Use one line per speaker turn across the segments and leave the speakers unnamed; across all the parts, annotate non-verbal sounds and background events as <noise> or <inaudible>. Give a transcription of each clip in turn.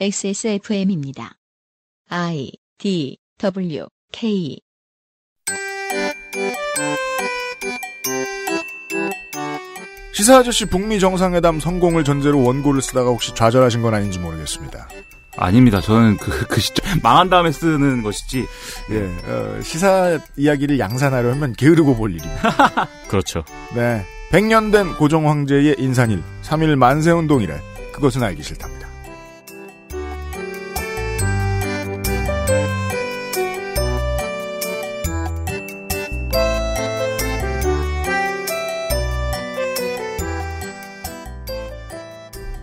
XSFM입니다. I D W K
시사 아저씨 북미 정상회담 성공을 전제로 원고를 쓰다가 혹시 좌절하신 건 아닌지 모르겠습니다.
아닙니다. 저는 그, 그 시점, 망한 다음에 쓰는 것이지.
예, 어, 시사 이야기를 양산하려면 게으르고 볼 일입니다. <laughs>
그렇죠.
네. 100년 된 고종 황제의 인산일, 3일 만세 운동이래. 그것은 알기 싫답니다.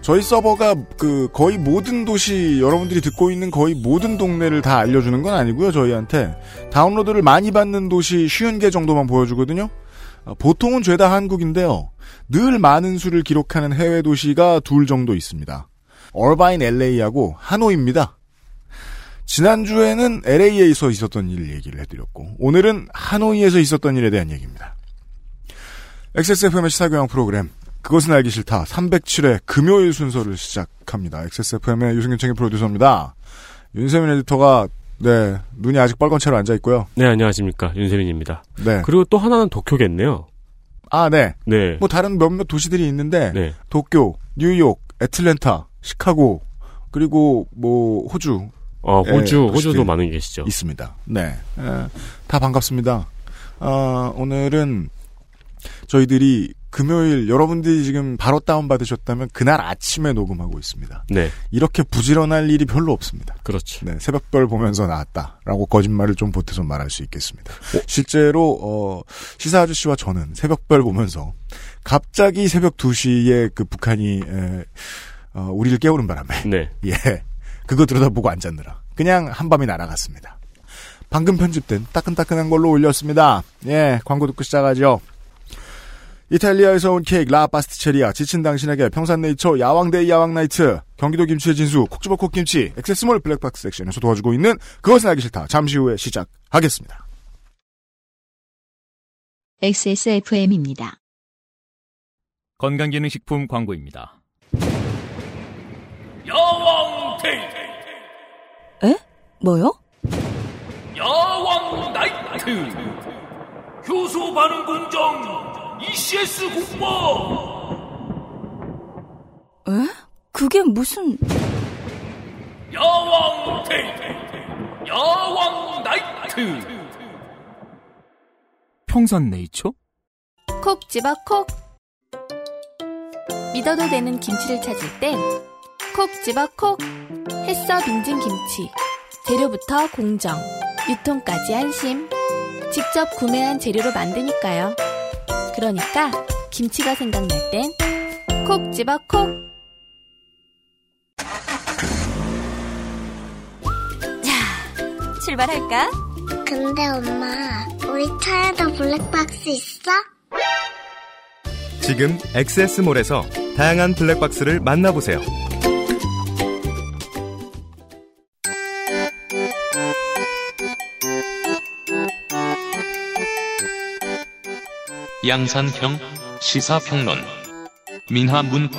저희 서버가 그 거의 모든 도시 여러분들이 듣고 있는 거의 모든 동네를 다 알려주는 건 아니고요 저희한테. 다운로드를 많이 받는 도시 쉬운 개 정도만 보여주거든요. 어, 보통은 죄다 한국인데요. 늘 많은 수를 기록하는 해외 도시가 둘 정도 있습니다. 얼바인 LA하고 하노이입니다. 지난주에는 LA에서 있었던 일 얘기를 해드렸고 오늘은 하노이에서 있었던 일에 대한 얘기입니다. XSFM의 시사교양 프로그램 그것은 알기 싫다. 307회 금요일 순서를 시작합니다. XSFM의 유승균 챙의 프로듀서입니다. 윤세민 에디터가 네 눈이 아직 빨간 채로 앉아 있고요.
네, 안녕하십니까. 윤세민입니다.
네.
그리고 또 하나는 도쿄겠네요.
아 네.
네.
뭐 다른 몇몇 도시들이 있는데
네.
도쿄, 뉴욕, 애틀랜타, 시카고 그리고 뭐 호주
어,
예,
호주, 호주도 많은 계시죠.
있습니다. 네. 에, 다 반갑습니다. 어, 오늘은 저희들이 금요일 여러분들이 지금 바로 다운받으셨다면 그날 아침에 녹음하고 있습니다.
네.
이렇게 부지런할 일이 별로 없습니다.
그렇죠.
네, 새벽별 보면서 나왔다라고 거짓말을 좀 보태서 말할 수 있겠습니다. 실제로 어, 시사 아저씨와 저는 새벽별 보면서 갑자기 새벽 2시에 그 북한이 에, 어, 우리를 깨우는 바람에
네. <laughs>
예 그거 들여다보고 앉았느라 그냥 한밤이 날아갔습니다. 방금 편집된 따끈따끈한 걸로 올렸습니다. 예 광고 듣고 시작하죠. 이탈리아에서 온 케이크 라 파스티체리아 지친 당신에게 평산네이처 야왕데이 야왕나이트 경기도 김치의 진수 콕 집어 콕 김치 액세스몰 블랙박스 섹션에서 도와주고 있는 그것은 알기 싫다 잠시 후에 시작하겠습니다.
XSFM입니다.
건강기능식품 광고입니다.
야왕 데이
에? 뭐요?
야왕 나이트 효소 반응 공정 ECS 공모
에? 그게 무슨...
야왕 데이 야왕 나이트!
평산 네이처?
콕 집어 콕. 믿어도 되는 김치를 찾을 땐 콕 집어 콕. 햇서 빙진 김치 재료부터 공정 유통까지 안심. 직접 구매한 재료로 만드니까요 그러니까 김치가 생각날 땐 콕 집어 콕 자, 출발할까?
근데 엄마, 우리 차에도 블랙박스 있어?
지금 엑세스몰에서 다양한 블랙박스를 만나보세요.
양산형 시사평론 민하문구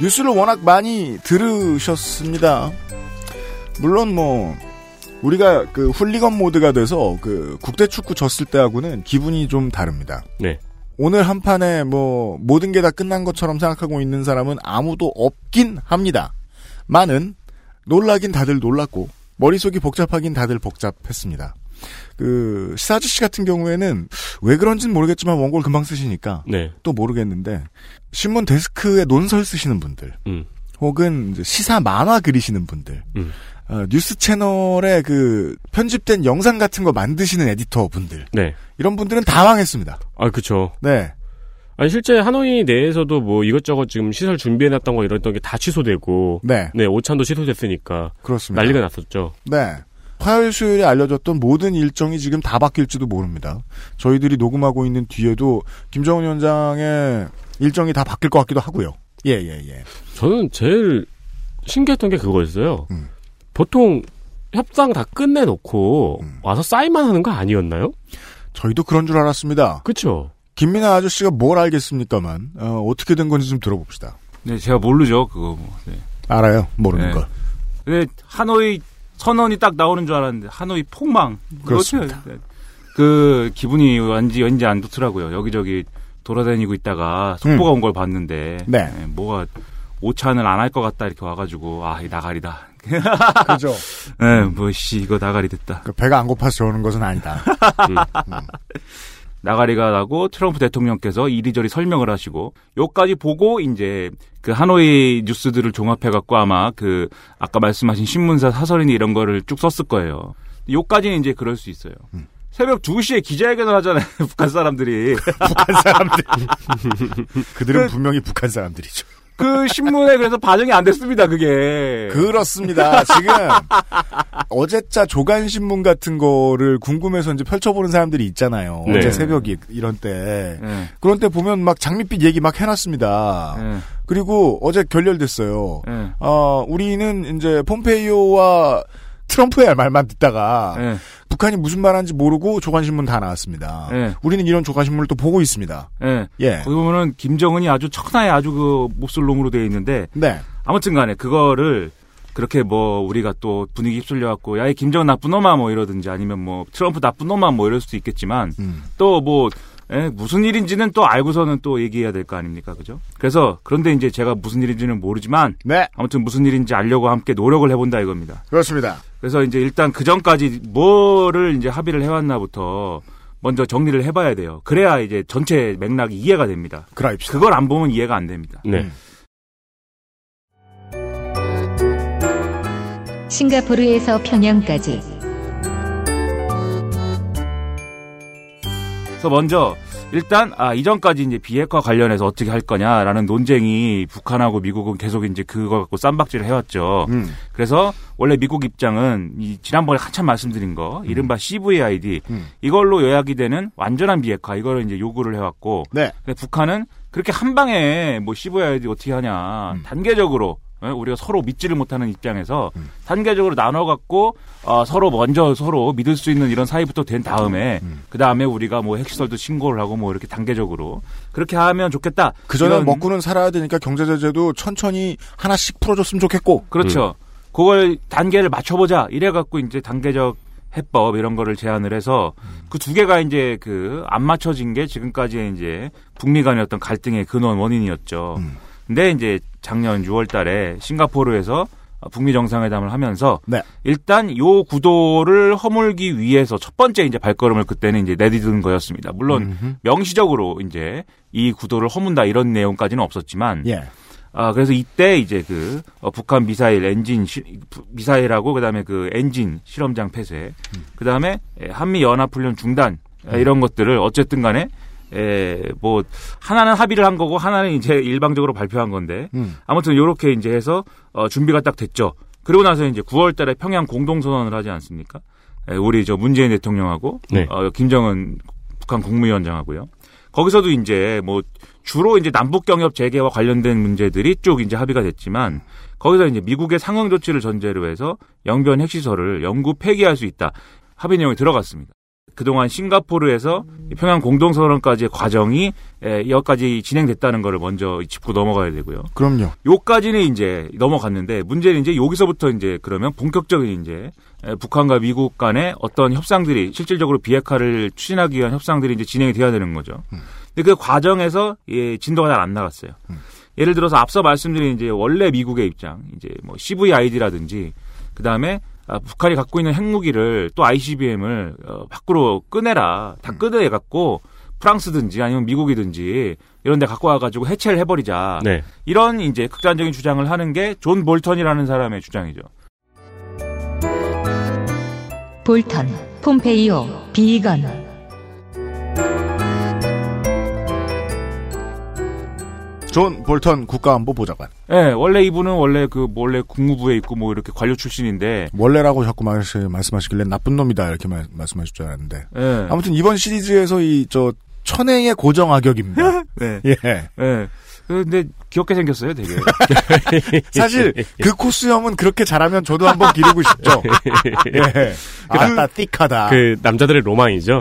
뉴스를 워낙 많이 들으셨습니다. 물론 뭐 우리가 그 훌리건 모드가 돼서 그 국대 축구 졌을 때하고는 기분이 좀 다릅니다.
네.
오늘 한 판에 뭐 모든 게 다 끝난 것처럼 생각하고 있는 사람은 아무도 없긴 합니다. 많은 놀라긴 다들 놀랐고 머릿속이 복잡하긴 다들 복잡했습니다. 그 시사아저씨 같은 경우에는 왜 그런지는 모르겠지만 원고를 금방 쓰시니까
네.
또 모르겠는데 신문 데스크에 논설 쓰시는 분들
음.
혹은 시사 만화 그리시는 분들
음.
어, 뉴스 채널에 그 편집된 영상 같은 거 만드시는 에디터 분들
네.
이런 분들은 다 망했습니다.
아, 그쵸.
네.
아니, 실제 하노이 내에서도 뭐 이것저것 지금 시설 준비해놨던 거 이랬던 게 다 취소되고.
네.
네, 오찬도 취소됐으니까.
그렇습니다.
난리가 났었죠.
네. 화요일 수요일에 알려졌던 모든 일정이 지금 다 바뀔지도 모릅니다. 저희들이 녹음하고 있는 뒤에도 김정은 위원장의 일정이 다 바뀔 것 같기도 하고요. 예, 예, 예.
저는 제일 신기했던 게 그거였어요.
음.
보통 협상 다 끝내놓고 와서 사인만 하는 거 아니었나요?
저희도 그런 줄 알았습니다.
그쵸.
김민아 아저씨가 뭘 알겠습니까만 어, 어떻게 된 건지 좀 들어봅시다.
네, 제가 모르죠, 그거 뭐. 네.
알아요. 모르는
네.
걸.
근데 하노이 선언이 딱 나오는 줄 알았는데 하노이 폭망.
그렇습니다.
어떻게- 그 기분이 왠지 왠지 안 좋더라고요. 여기저기 돌아다니고 있다가 속보가 온걸 봤는데
네.
네, 뭐가 오찬을 안 할 것 같다 이렇게 와가지고 아 이 나가리다. <laughs>
그죠.
네, 뭐씨 이거 나가리 됐다.
그 배가 안 고파서 저러는 것은 아니다. <laughs>
나가리가 나고 트럼프 대통령께서 이리저리 설명을 하시고 요까지 보고 이제 그 하노이 뉴스들을 종합해 갖고 아마 그 아까 말씀하신 신문사 사설이니 이런 거를 쭉 썼을 거예요. 요까지는 이제 그럴 수 있어요. 새벽 2시에 기자회견을 하잖아요. <laughs> 북한 사람들이. <laughs>
북한 사람들. 그들은 분명히 북한 사람들이죠.
그 신문에 그래서 반영이 안 됐습니다. 그게.
그렇습니다. 지금 어제자 조간 신문 같은 거를 궁금해서 이제 펼쳐보는 사람들이 있잖아요.
네.
어제 새벽이 이런 때.
네.
그런 때 보면 막 장밋빛 얘기 막 해놨습니다.
네.
그리고 어제 결렬됐어요.
네.
어, 우리는 이제 폼페이오와 트럼프의 말만 듣다가
네.
북한이 무슨 말하는지 모르고 조간신문 다 나왔습니다.
네.
우리는 이런 조간신문을 또 보고 있습니다.
예.
예.
거기 보면은 김정은이 아주 천하의 아주 그 몹쓸놈으로 되어 있는데
네.
아무튼 간에 그거를 그렇게 뭐 우리가 또 분위기 휩쓸려 갖고 야이 김정은 나쁜 놈아 뭐 이러든지 아니면 뭐 트럼프 나쁜 놈아 뭐 이럴 수도 있겠지만
음.
또뭐 무슨 일인지는 또 알고서는 또 얘기해야 될 거 아닙니까 그죠? 그래서 그런데 이제 제가 무슨 일인지는 모르지만
네.
아무튼 무슨 일인지 알려고 함께 노력을 해본다 이겁니다.
그렇습니다.
그래서 이제 일단 그 전까지 뭐를 이제 합의를 해왔나부터 먼저 정리를 해봐야 돼요. 그래야 이제 전체 맥락이 이해가 됩니다.
그라입시다.
그걸 안 보면 이해가 안 됩니다.
네.
싱가포르에서 평양까지
그래서 먼저 일단 아 이전까지 이제 비핵화 관련해서 어떻게 할 거냐라는 논쟁이 북한하고 미국은 계속 이제 그거 갖고 쌈박질을 해왔죠.
음.
그래서 원래 미국 입장은 이 지난번에 한참 말씀드린 거 이른바 CVID
음.
이걸로 요약이 되는 완전한 비핵화 이거를 이제 요구를 해왔고
네.
근데 북한은 그렇게 한 방에 뭐 CVID 어떻게 하냐
음.
단계적으로 어, 우리가 서로 믿지를 못하는 입장에서 단계적으로 나눠 갖고 어, 서로 먼저 서로 믿을 수 있는 이런 사이부터 된 다음에
음.
그 다음에 우리가 뭐 핵시설도 신고를 하고 뭐 이렇게 단계적으로 그렇게 하면 좋겠다.
그 전에 먹고는 살아야 되니까 경제 제재도 천천히 하나씩 풀어줬으면 좋겠고.
그렇죠. 그걸 단계를 맞춰보자. 이래갖고 이제 단계적 해법 이런 거를 제안을 해서 그 두 개가 이제 그 안 맞춰진 게 지금까지의 이제 북미 간의 어떤 갈등의 근원 원인이었죠.
음.
근데 이제 작년 6월 달에 싱가포르에서 북미 정상회담을 하면서
네.
일단 요 구도를 허물기 위해서 첫 번째 이제 발걸음을 그때는 이제 내디딘 거였습니다. 물론
음흠.
명시적으로 이제 이 구도를 허문다 이런 내용까지는 없었지만
예.
아, 그래서 이때 이제 그 어, 북한 미사일 엔진 시, 부- 미사일하고 그다음에 그 엔진 실험장 폐쇄, 그다음에 에, 한미 연합 훈련 중단 에, 이런 것들을 어쨌든 간에 에, 뭐 하나는 합의를 한 거고 하나는 이제 일방적으로 발표한 건데
음.
아무튼 요렇게 이제 해서 어, 준비가 딱 됐죠. 그리고 나서 이제 9월 달에 평양 공동 선언을 하지 않습니까? 에, 우리 저 문재인 대통령하고
네.
어, 김정은 북한 국무위원장하고요. 거기서도 이제 뭐 주로 이제 남북 경협 재개와 관련된 문제들이 쭉 이제 합의가 됐지만 거기서 이제 미국의 상응 조치를 전제로 해서 영변 핵시설을 영구 폐기할 수 있다 합의 내용이 들어갔습니다. 그동안 싱가포르에서 이 평양 공동선언까지의 과정이 에, 여기까지 진행됐다는 거를 먼저 짚고 넘어가야 되고요.
그럼요.
요까지는 이제 넘어갔는데 문제는 이제 여기서부터 이제 그러면 본격적인 이제 에, 북한과 미국 간의 어떤 협상들이 실질적으로 비핵화를 추진하기 위한 협상들이 이제 진행이 돼야 되는 거죠. 근데 그 과정에서 예, 진도가 잘 안 나갔어요. 예를 들어서 앞서 말씀드린 이제 원래 미국의 입장, 이제 뭐 CVID라든지 그 다음에 아, 북한이 갖고 있는 핵무기를 또 ICBM을 어, 밖으로 꺼내라, 다 꺼내 갖고 프랑스든지 아니면 미국이든지 이런 데 갖고 와가지고 해체를 해버리자.
네.
이런 이제 극단적인 주장을 하는 게 존 볼턴이라는 사람의 주장이죠.
볼턴, 폼페이오, 비건
존 볼턴 국가안보 보좌관.
예, 원래 이분은 원래 그 원래 국무부에 있고 뭐 이렇게 관료 출신인데
원래라고 자꾸 말씀하시길래 나쁜 놈이다 이렇게 말, 말씀하실 줄 알았는데.
예.
아무튼 이번 시리즈에서 이 저 천행의 고정 악역입니다. <laughs>
네.
예.
예. 근데 귀엽게 생겼어요, 되게. <laughs>
사실 그 코수염은 그렇게 잘하면 저도 한번 기르고 싶죠. 예. 아따 띡하다.
그 남자들의 로망이죠.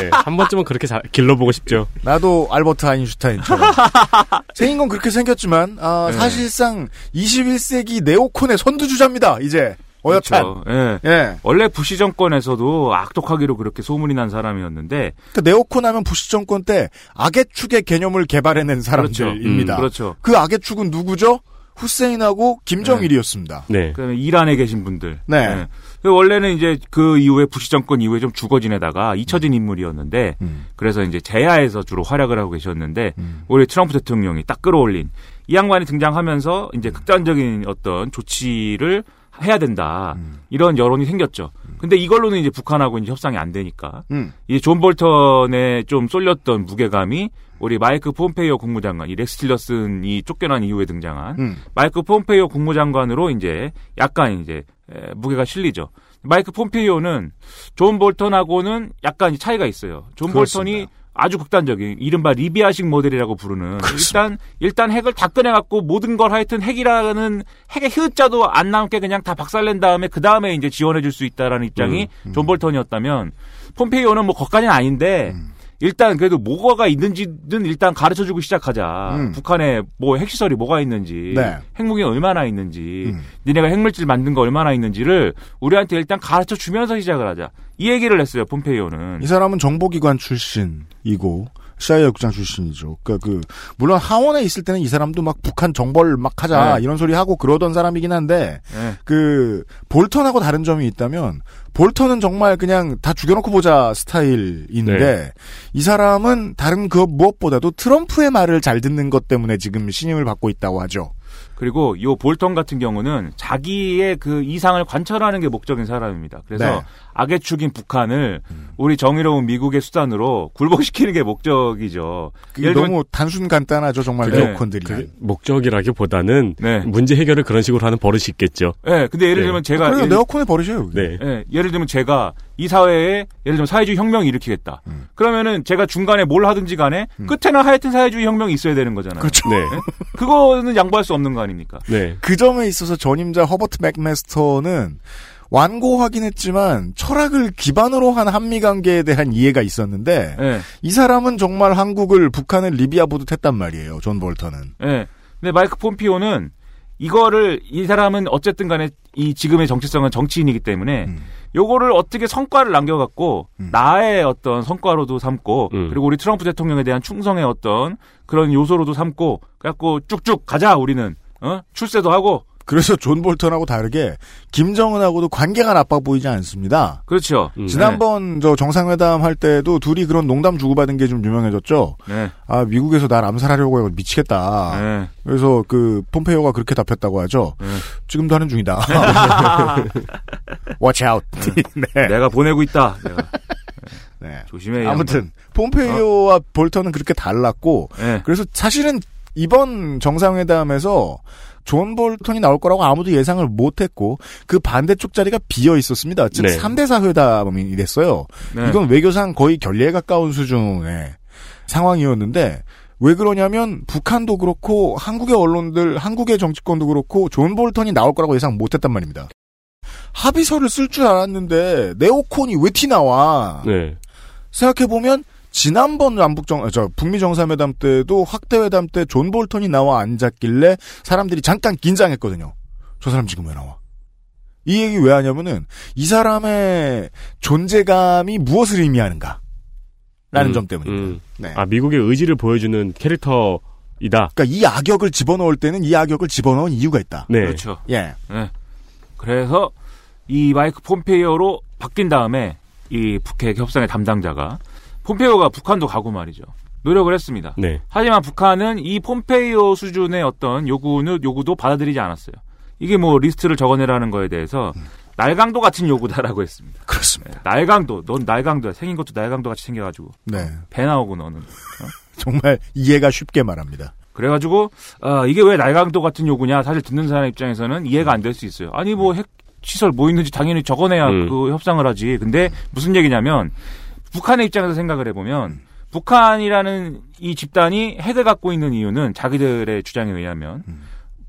네. 한 번쯤은 그렇게 자- 길러보고 싶죠.
나도 알버트 아인슈타인처럼. <laughs> 생긴 건 그렇게 생겼지만 아,
네.
사실상 21세기 네오콘의 선두주자입니다. 이제 어엿한.
그렇죠. 예.
예.
원래 부시 정권에서도 악독하기로 그렇게 소문이 난 사람이었는데
그 네오콘 하면 부시 정권 때 악의 축의 개념을 개발해낸 사람들입니다.
음, 그렇죠.
그 악의 축은 누구죠? 후세인하고 김정일이었습니다.
네.
그다음에 이란에 계신 분들.
네.
예. 그 원래는 이제 그 이후에 부시 정권 이후에 좀 죽어 지내다가 잊혀진 인물이었는데
음.
그래서 이제 제야에서 주로 활약을 하고 계셨는데 올해 트럼프 대통령이 딱 끌어올린 이 양반이 등장하면서 이제 극단적인 어떤 조치를 해야 된다 이런 여론이 생겼죠. 근데 이걸로는 이제 북한하고 이제 협상이 안 되니까
음.
이존 볼턴에 좀 쏠렸던 무게감이 우리 마이크 폼페이오 국무장관, 이 렉스 틸러슨이 쫓겨난 이후에 등장한
음.
마이크 폼페이오 국무장관으로 이제 약간 이제 에, 무게가 실리죠. 마이크 폼페이오는 존 볼턴하고는 약간 차이가 있어요. 존
그렇습니다.
볼턴이 아주 극단적인 이른바 리비아식 모델이라고 부르는 일단 일단 핵을 다 꺼내갖고 모든 걸 하여튼 핵이라는 핵의 흐자도 안 남게 그냥 다 박살낸 다음에 그 다음에 이제 지원해줄 수 있다라는 입장이
음,
존 볼턴이었다면 폼페이오는 뭐 거기까지는 아닌데
음.
일단 그래도 뭐가 있는지는 일단 가르쳐주고 시작하자.
음.
북한에 뭐 핵시설이 뭐가 있는지,
네.
핵무기 얼마나 있는지,
음.
니네가 핵물질 만든 거 얼마나 있는지를 우리한테 일단 가르쳐 주면서 시작을 하자. 이 얘기를 했어요, 폼페이오는.
이 사람은 정보기관 출신이고 CIA 국장 출신이죠. 그러니까 그 물론 하원에 있을 때는 이 사람도 막 북한 정벌 막 하자
네.
이런 소리 하고 그러던 사람이긴 한데
네.
그 볼턴하고 다른 점이 있다면 볼턴은 정말 그냥 다 죽여놓고 보자 스타일인데
네.
이 사람은 다른 그 무엇보다도 트럼프의 말을 잘 듣는 것 때문에 지금 신임을 받고 있다고 하죠.
그리고 이 볼턴 같은 경우는 자기의 그 이상을 관철하는 게 목적인 사람입니다. 그래서
네. 음.
악의 축인 북한을 우리 정의로운 미국의 수단으로 굴복시키는 게 목적이죠.
그게
예를 들면
너무 단순 간단하죠 정말. 네오콘들이.
그 목적이라기보다는
네.
문제 해결을 그런 식으로 하는 버릇이 있겠죠.
네, 근데 예를
네.
들면 제가
그래요
예를,
네오콘의 버릇이에요.
네.
예, 예를 들면 제가 이 사회에 예를 들면 사회주의 혁명을 일으키겠다.
음.
그러면은 제가 중간에 뭘 하든지 간에 끝에는 하여튼 사회주의 혁명이 있어야 되는 거잖아요.
그렇죠.
네. <laughs>
그거는 양보할 수 없는 거 아닙니까?
네.
그 점에 있어서 전임자 허버트 맥메스터는 완고하긴 했지만 철학을 기반으로 한 한미 관계에 대한 이해가 있었는데
예.
이 사람은 정말 한국을 북한을 리비아 보듯 했단 말이에요. 존 볼턴은.
예. 근데 마이크 폼페이오는 이거를 이 사람은 어쨌든 간에 이 지금의 정체성은 정치인이기 때문에
음.
요거를 어떻게 성과를 남겨갖고 나의 어떤 성과로도 삼고
음.
그리고 우리 트럼프 대통령에 대한 충성의 어떤 그런 요소로도 삼고 그래갖고 쭉쭉 가자 우리는 어 출세도 하고
그래서 존 볼턴하고 다르게 김정은하고도 관계가 나빠 보이지 않습니다.
그렇죠.
음.
지난번 저 정상회담 할 때도 둘이 그런 농담 주고받은 게 좀 유명해졌죠.
네.
아 미국에서 날 암살하려고 해서 미치겠다.
네.
그래서 그 폼페이오가 그렇게 답했다고 하죠.
네.
지금도 하는 중이다. <laughs> Watch out. <laughs> 네.
내가 보내고 있다. 내가.
네.
조심해. 이
아무튼 폼페이오와 볼턴은 그렇게 달랐고.
네.
그래서 사실은 이번 정상회담에서 존 볼턴이 나올 거라고 아무도 예상을 못했고 그 반대쪽 자리가 비어 있었습니다. 즉
네.
3대4 회담이 됐어요.
네.
이건 외교상 거의 결례에 가까운 수준의 상황이었는데 왜 그러냐면 북한도 그렇고 한국의 언론들, 한국의 정치권도 그렇고 존 볼턴이 나올 거라고 예상 못했단 말입니다. 합의서를 쓸 줄 알았는데 네오콘이 왜 튀어나와?
네.
생각해 보면 지난번 남북정- 저 북미 정상회담 때도 확대 회담 때 존 볼턴이 나와 앉았길래 사람들이 잠깐 긴장했거든요. 저 사람 지금 왜 나와? 이 얘기 왜 하냐면은 이 사람의 존재감이 무엇을 의미하는가? 라는
음,
점 때문입니다.
음.
네.
아 미국의 의지를 보여주는 캐릭터 이다.
그러니까 이 악역을 집어넣을 때는 이 악역을 집어넣은 이유가 있다.
네.
그렇죠.
예.
네. 그래서 이 마이크 폼페이오로 바뀐 다음에 이 북핵 협상의 담당자가 폼페이오가 북한도 가고 말이죠. 노력을 했습니다.
네.
하지만 북한은 이 폼페이오 수준의 어떤 요구는 요구도 받아들이지 않았어요. 이게 뭐 리스트를 적어내라는 거에 대해서 날강도 같은 요구다라고 했습니다.
그렇습니다.
네, 날강도, 넌 날강도야. 생긴 것도 날강도 같이 생겨가지고
네.
배 나오고 너는. <laughs>
정말 이해가 쉽게 말합니다.
그래가지고 아, 이게 왜 날강도 같은 요구냐? 사실 듣는 사람 입장에서는 이해가 안 될 수 있어요. 아니 뭐 핵 시설 뭐 있는지 당연히 적어내야
음.
그 협상을 하지. 근데 무슨 얘기냐면 북한의 입장에서 생각을 해보면 북한이라는 이 집단이 핵을 갖고 있는 이유는 자기들의 주장에 의하면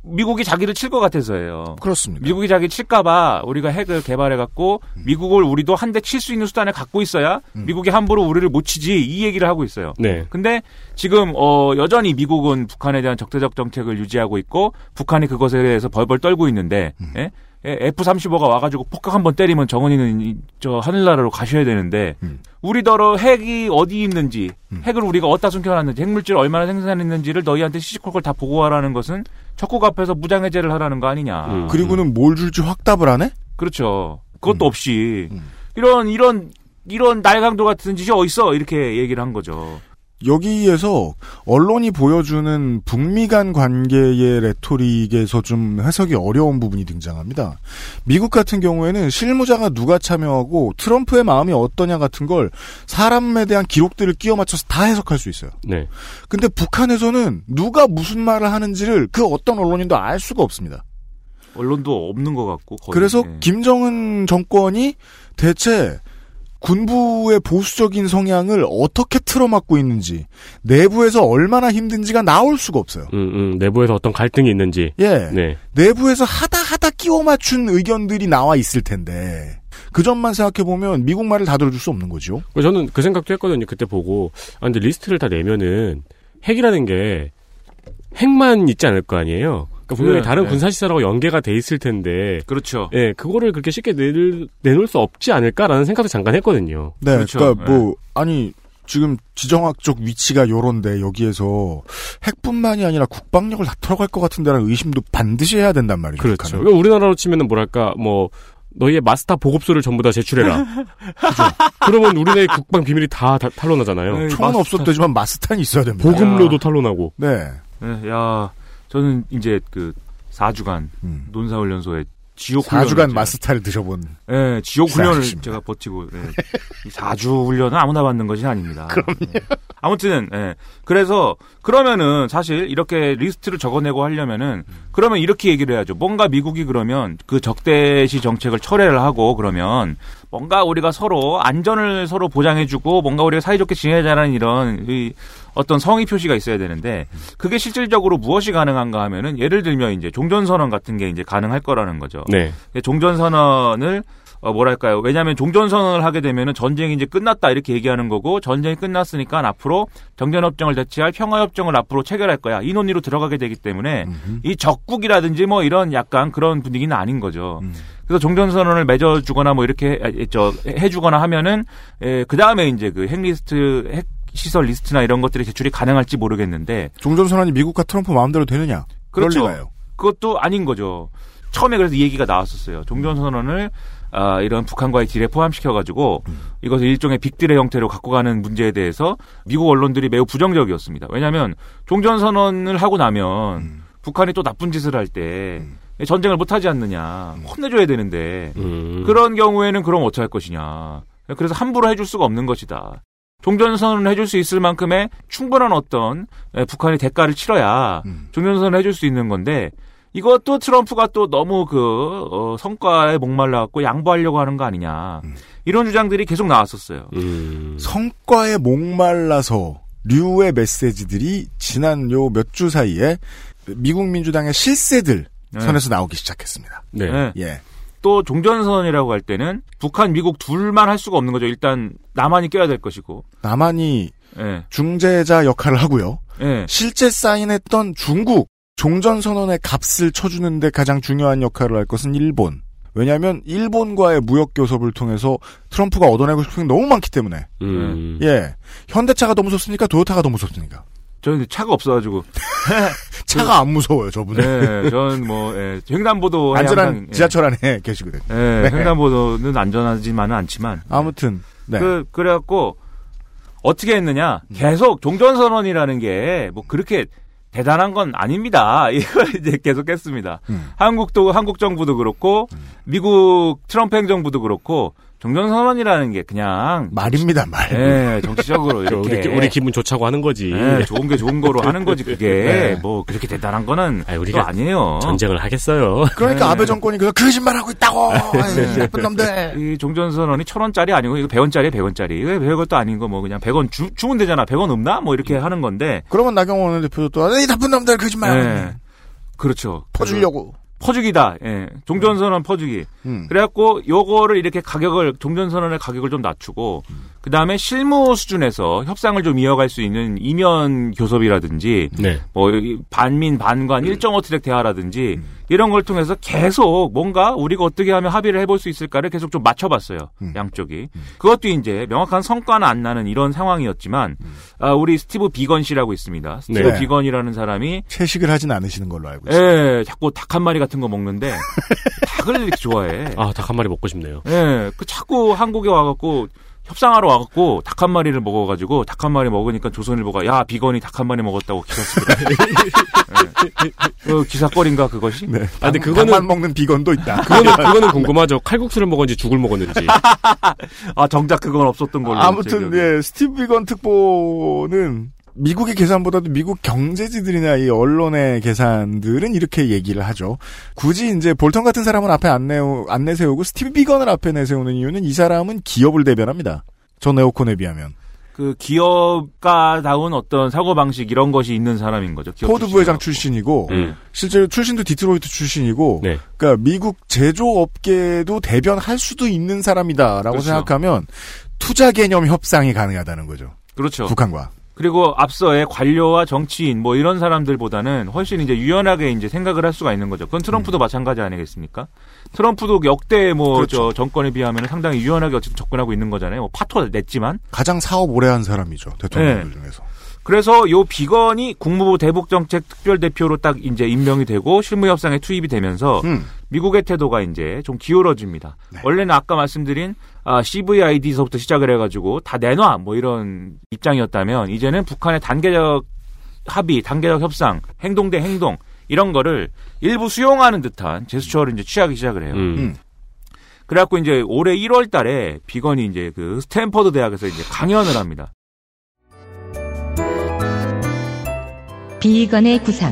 미국이 자기를 칠 것 같아서예요.
그렇습니다.
미국이 자기 칠까봐 우리가 핵을 개발해갖고 미국을 우리도 한 대 칠 수 있는 수단을 갖고 있어야 미국이 함부로 우리를 못 치지 이 얘기를 하고 있어요.
네.
근데 지금 어 여전히 미국은 북한에 대한 적대적 정책을 유지하고 있고 북한이 그것에 대해서 벌벌 떨고 있는데 예? F-35가 와가지고 폭격 한번 때리면 정원이는 이- 저 하늘나라로 가셔야 되는데 우리더러 핵이 어디 있는지 핵을 우리가 어디다 숨겨놨는지 핵물질을 얼마나 생산했는지를 너희한테 시시콜콜 다 보고하라는 것은 적국 앞에서 무장해제를 하라는 거 아니냐.
음.
그리고는 뭘 줄지 확답을 안 해?
그렇죠. 그것도 없이 이런 이런 이런 날강도 같은 짓이 어딨어 이렇게 얘기를 한 거죠.
여기에서 언론이 보여주는 북미 간 관계의 레토릭에서 좀 해석이 어려운 부분이 등장합니다. 미국 같은 경우에는 실무자가 누가 참여하고 트럼프의 마음이 어떠냐 같은 걸 사람에 대한 기록들을 끼워 맞춰서 다 해석할 수 있어요.
네.
근데 북한에서는 누가 무슨 말을 하는지를 그 어떤 언론인도 알 수가 없습니다.
언론도 없는 것 같고 거의.
그래서
예.
김정은 정권이 대체 군부의 보수적인 성향을 어떻게 틀어막고 있는지 내부에서 얼마나 힘든지가 나올 수가 없어요.
음, 음, 내부에서 어떤 갈등이 있는지.
예.
네.
내부에서 하다 하다 끼워 맞춘 의견들이 나와 있을 텐데 그 점만 생각해 보면 미국 말을 다 들어줄 수 없는 거죠.
저는 그 생각도 했거든요. 그때 보고. 아, 근데 리스트를 다 내면은 핵이라는 게 핵만 있지 않을 거 아니에요. 그러니까 분명히
네,
다른
네.
군사시설하고 연계가 돼 있을 텐데.
그렇죠.
예, 그거를 그렇게 쉽게 내놓을, 내놓을 수 없지 않을까라는 생각도 잠깐 했거든요.
네,
그렇죠.
그러니까 뭐 아니 지금 지정학적 위치가 요런데 여기에서 핵뿐만이 아니라 국방력을 다 털어갈 것 같은데라는 의심도 반드시 해야 된단 말이죠.
그렇죠.
북한은.
그러니까 우리나라로 치면은 뭐랄까, 뭐, 너희의 마스터 보급소를 전부 다 제출해라. <laughs> 그죠? 그러면 우리나라의 국방 비밀이 다, 다 탄로나잖아요.
총은 없었다지만 마스탄이 있어야 됩니다.
보급로도 탄로나고.
네.
네, 야, 저는 이제 그 4주간 논사훈련소에 지옥
4주간
훈련을
음. 마스타를 드셔본.
예, 지옥 훈련을
훌륭하십니다.
제가 버티고 예. 이 4주 훈련은 아무나 받는 것이 아닙니다. 예. 아무튼 예. 그래서 그러면은 사실 이렇게 리스트를 적어내고 하려면은 그러면 이렇게 얘기를 해야죠. 뭔가 미국이 그러면 그 적대시 정책을 철회를 하고 그러면 뭔가 우리가 서로 안전을 서로 보장해주고 뭔가 우리가 사이좋게 지내자라는 이런 이 어떤 성의 표시가 있어야 되는데 그게 실질적으로 무엇이 가능한가 하면은 예를 들면 이제 종전선언 같은 게 이제 가능할 거라는 거죠.
네.
종전선언을 어, 뭐랄까요. 왜냐하면 종전선언을 하게 되면은 전쟁이 이제 끝났다 이렇게 얘기하는 거고 전쟁이 끝났으니까 앞으로 정전협정을 대체할 평화협정을 앞으로 체결할 거야. 이 논의로 들어가게 되기 때문에 이 적국이라든지 뭐 이런 약간 그런 분위기는 아닌 거죠. 그래서 종전선언을 맺어주거나 뭐 이렇게 해- 저 해주거나 하면은 그 다음에 이제 그 핵리스트 핵 시설 리스트나 이런 것들이 제출이 가능할지 모르겠는데
종전 선언이 미국과 트럼프 마음대로 되느냐?
그렇죠. 그것도 아닌 거죠. 처음에 그래서 이 얘기가 나왔었어요. 종전 선언을 아, 이런 북한과의 딜에 포함시켜가지고 이것을 일종의 빅딜의 형태로 갖고 가는 문제에 대해서 미국 언론들이 매우 부정적이었습니다. 왜냐하면 종전선언을 하고 나면 북한이 또 나쁜 짓을 할때 전쟁을 못하지 않느냐 혼내줘야 되는데
음.
그런 경우에는 그럼 어떻게 할 것이냐. 그래서 함부로 해줄 수가 없는 것이다. 종전선언을 해줄 수 있을 만큼의 충분한 어떤 에, 북한이 대가를 치러야 종전선언을 해줄 수 있는 건데 이것도 트럼프가 또 너무 그 어, 성과에 목말라 갖고 양보하려고 하는 거 아니냐 이런 주장들이 계속 나왔었어요.
음.
성과에 목말라서 류의 메시지들이 지난 요 몇 주 사이에 미국 민주당의 실세들
네.
선에서 나오기 시작했습니다.
네.
예.
또 종전선언이라고 할 때는 북한, 미국 둘만 할 수가 없는 거죠. 일단 남한이 껴야 될 것이고.
남한이
예.
중재자 역할을 하고요.
예.
실제 사인했던 중국 종전선언의 값을 쳐주는데 가장 중요한 역할을 할 것은 일본. 왜냐하면 일본과의 무역 교섭을 통해서 트럼프가 얻어내고 싶은 게 너무 많기 때문에.
음.
예. 현대차가 더 무섭습니까? 도요타가 더 무섭습니까?
저는 차가 없어가지고. <laughs>
차가 안 무서워요, 저분은.
네, 저는 뭐 예, 횡단보도
안전한 지하철 안에 <laughs> 계시거든.
예,
네.
횡단보도는 안전하지만은 않지만.
아무튼 네.
그 그래갖고 어떻게 했느냐?
음.
계속 종전선언이라는 게 뭐 그렇게 대단한 건 아닙니다. <laughs> 이걸 이제 계속했습니다.
음.
한국도 한국 정부도 그렇고 미국 트럼프 행정부도 그렇고 종전선언이라는 게 그냥
말입니다, 말.
예, 정치적으로 <laughs> 이렇게
우리, 우리 기분 좋자고 하는 거지.
예, 좋은 게 좋은 거로 하는 거지 그게 <laughs>
네.
뭐 그렇게 대단한 거는
아니,
또
우리가
아니에요.
전쟁을 하겠어요.
그러니까
네.
아베 정권이 그래서 거짓말 하고 있다고! <laughs> 아이, 나쁜 놈들!
이 종전선언이 천 원짜리 아니고 이거 백 원짜리 백 원짜리 이거 별 것도 아닌 거 뭐 그냥 백 원 주면 되잖아 백 원 없나 뭐 이렇게 하는 건데
그러면 나경원 원내대표도 또, 이 나쁜 놈들 거짓말하고
예.
있네.
그렇죠.
퍼주려고.
퍼주기다. 예. 종전선언 퍼주기.
음.
그래갖고 요거를 이렇게 가격을 종전선언의 가격을 좀 낮추고 그 다음에 실무 수준에서 협상을 좀 이어갈 수 있는 이면 교섭이라든지
네.
뭐이 반민 반관 일정 어 트랙 대화라든지 이런 걸 통해서 계속 뭔가 우리가 어떻게 하면 합의를 해볼 수 있을까를 계속 좀 맞춰봤어요 양쪽이 그것도 이제 명확한 성과는 안 나는 이런 상황이었지만 아, 우리 스티브 비건 씨라고 있습니다 스티브
네.
비건이라는 사람이
채식을 하진 않으시는 걸로 알고 있어요.
예 자꾸 닭 한 마리 같은 거 먹는데 닭을 이렇게 좋아해 <laughs>
아, 닭 한 마리 먹고 싶네요.
예, 그 자꾸 한국에 와갖고 협상하러 와갖고 닭 한 마리를 먹어가지고 닭 한 마리 먹으니까 조선일보가 야 비건이 닭 한 마리 먹었다고 기사 쓰더라. <laughs> 예. 그 기사거리인가 그것이?
네.
아, 근데
닭만
그거는,
먹는 비건도 있다.
그거는, 그거는 궁금하죠. 칼국수를 먹었는지 죽을 먹었는지. <laughs>
아 정작 그건 없었던 걸로.
아무튼. 예 스티브 비건 특보는 미국의 계산보다도 미국 경제지들이나 이 언론의 계산들은 이렇게 얘기를 하죠. 굳이 이제 볼턴 같은 사람은 앞에 안, 내우, 안 내세우고 스티브 비건을 앞에 내세우는 이유는 이 사람은 기업을 대변합니다. 전 에어컨에 비하면.
그 기업가다운 어떤 사고 방식 이런 것이 있는 사람인 거죠.
포드 부회장.
출신이고 음.
실제로 출신도 디트로이트 출신이고
네.
그러니까 미국 제조업계도 대변할 수도 있는 사람이다라고
그렇죠.
생각하면 투자 개념 협상이 가능하다는 거죠.
그렇죠.
북한과.
그리고 앞서의 관료와 정치인 뭐 이런 사람들보다는 훨씬 이제 유연하게 이제 생각을 할 수가 있는 거죠. 그건 트럼프도 마찬가지 아니겠습니까? 트럼프도 역대 뭐저
그렇죠.
정권에 비하면 상당히 유연하게 어쨌든 접근하고 있는 거잖아요. 뭐 파토 냈지만
가장 사업 오래 한 사람이죠. 대통령들
네.
중에서.
그래서 요 비건이 국무부 대북정책 특별대표로 딱 이제 임명이 되고 실무협상에 투입이 되면서
음.
미국의 태도가 이제 좀 기울어집니다.
네.
원래는 아까 말씀드린 아, CVID서부터 시작을 해가지고 다 내놔 뭐 이런 입장이었다면 이제는 북한의 단계적 합의, 단계적 협상, 행동 대 행동 이런 거를 일부 수용하는 듯한 제스처를 이제 취하기 시작을 해요.
음.
음.
그래갖고 이제 올해 1월 달에 비건이 이제 그 스탠퍼드 대학에서 이제 강연을 합니다.
비건의 구상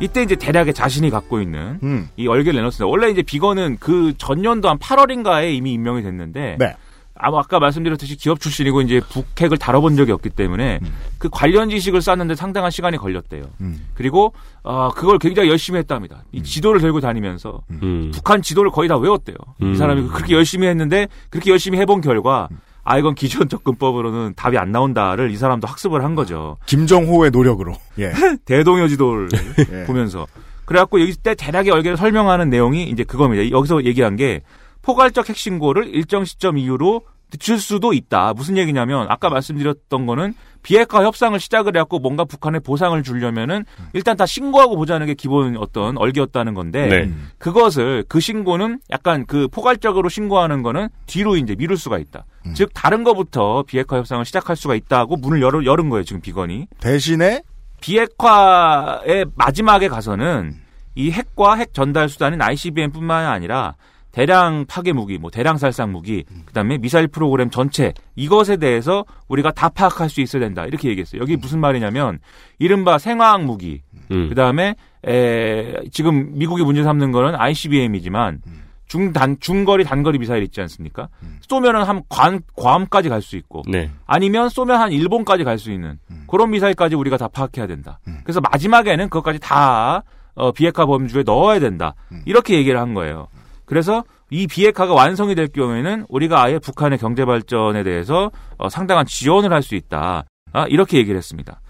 이때 이제 대략의 자신이 갖고 있는
음.
이 얼개를 내놓습니다. 원래 이제 비건은 그 전년도 한 8월인가에 이미 임명이 됐는데
네.
아마 아까 말씀드렸듯이 기업 출신이고 이제 북핵을 다뤄본 적이 없기 때문에 그 관련 지식을 쌓는데 상당한 시간이 걸렸대요.
음.
그리고 아 그걸 굉장히 열심히 했답니다. 이 지도를 들고 다니면서
음.
북한 지도를 거의 다 외웠대요.
음.
이 사람이 그렇게 열심히 했는데 그렇게 열심히 해본 결과 아 이건 기존 접근법으로는 답이 안 나온다를 이 사람도 학습을 한 거죠.
김정호의 노력으로. 예. <laughs>
대동여 지도를
예. <laughs>
보면서 그래갖고 여기 때 대략의 얼개를 설명하는 내용이 이제 그겁니다. 여기서 얘기한 게 포괄적 핵신고를 일정 시점 이후로 늦출 수도 있다. 무슨 얘기냐면 아까 말씀드렸던 거는 비핵화 협상을 시작을 해갖고 뭔가 북한에 보상을 주려면은 일단 다 신고하고 보자는 게 기본 어떤 얼개였다는 건데
네.
그것을 그 신고는 약간 그 포괄적으로 신고하는 거는 뒤로 이제 미룰 수가 있다. 즉 다른 거부터 비핵화 협상을 시작할 수가 있다고 문을 열은, 열은 거예요. 지금 비건이.
대신에
비핵화의 마지막에 가서는 이 핵과 핵 전달 수단인 ICBM뿐만 아니라 대량 파괴 무기, 뭐 대량 살상 무기, 그다음에 미사일 프로그램 전체 이것에 대해서 우리가 다 파악할 수 있어야 된다. 이렇게 얘기했어요. 여기 무슨 말이냐면 이른바 생화학 무기,
음.
그다음에 에, 지금 미국이 문제 삼는 거는 ICBM이지만 중단 중거리 단거리 미사일 있지 않습니까? 쏘면은 한 관, 괌까지 갈 수 있고
네.
아니면 쏘면 한 일본까지 갈 수 있는 그런 미사일까지 우리가 다 파악해야 된다. 그래서 마지막에는 그것까지 다 어, 비핵화 범주에 넣어야 된다. 이렇게 얘기를 한 거예요. 그래서 이 비핵화가 완성이 될 경우에는 우리가 아예 북한의 경제 발전에 대해서 어, 상당한 지원을 할 수 있다. 아, 이렇게 얘기를 했습니다.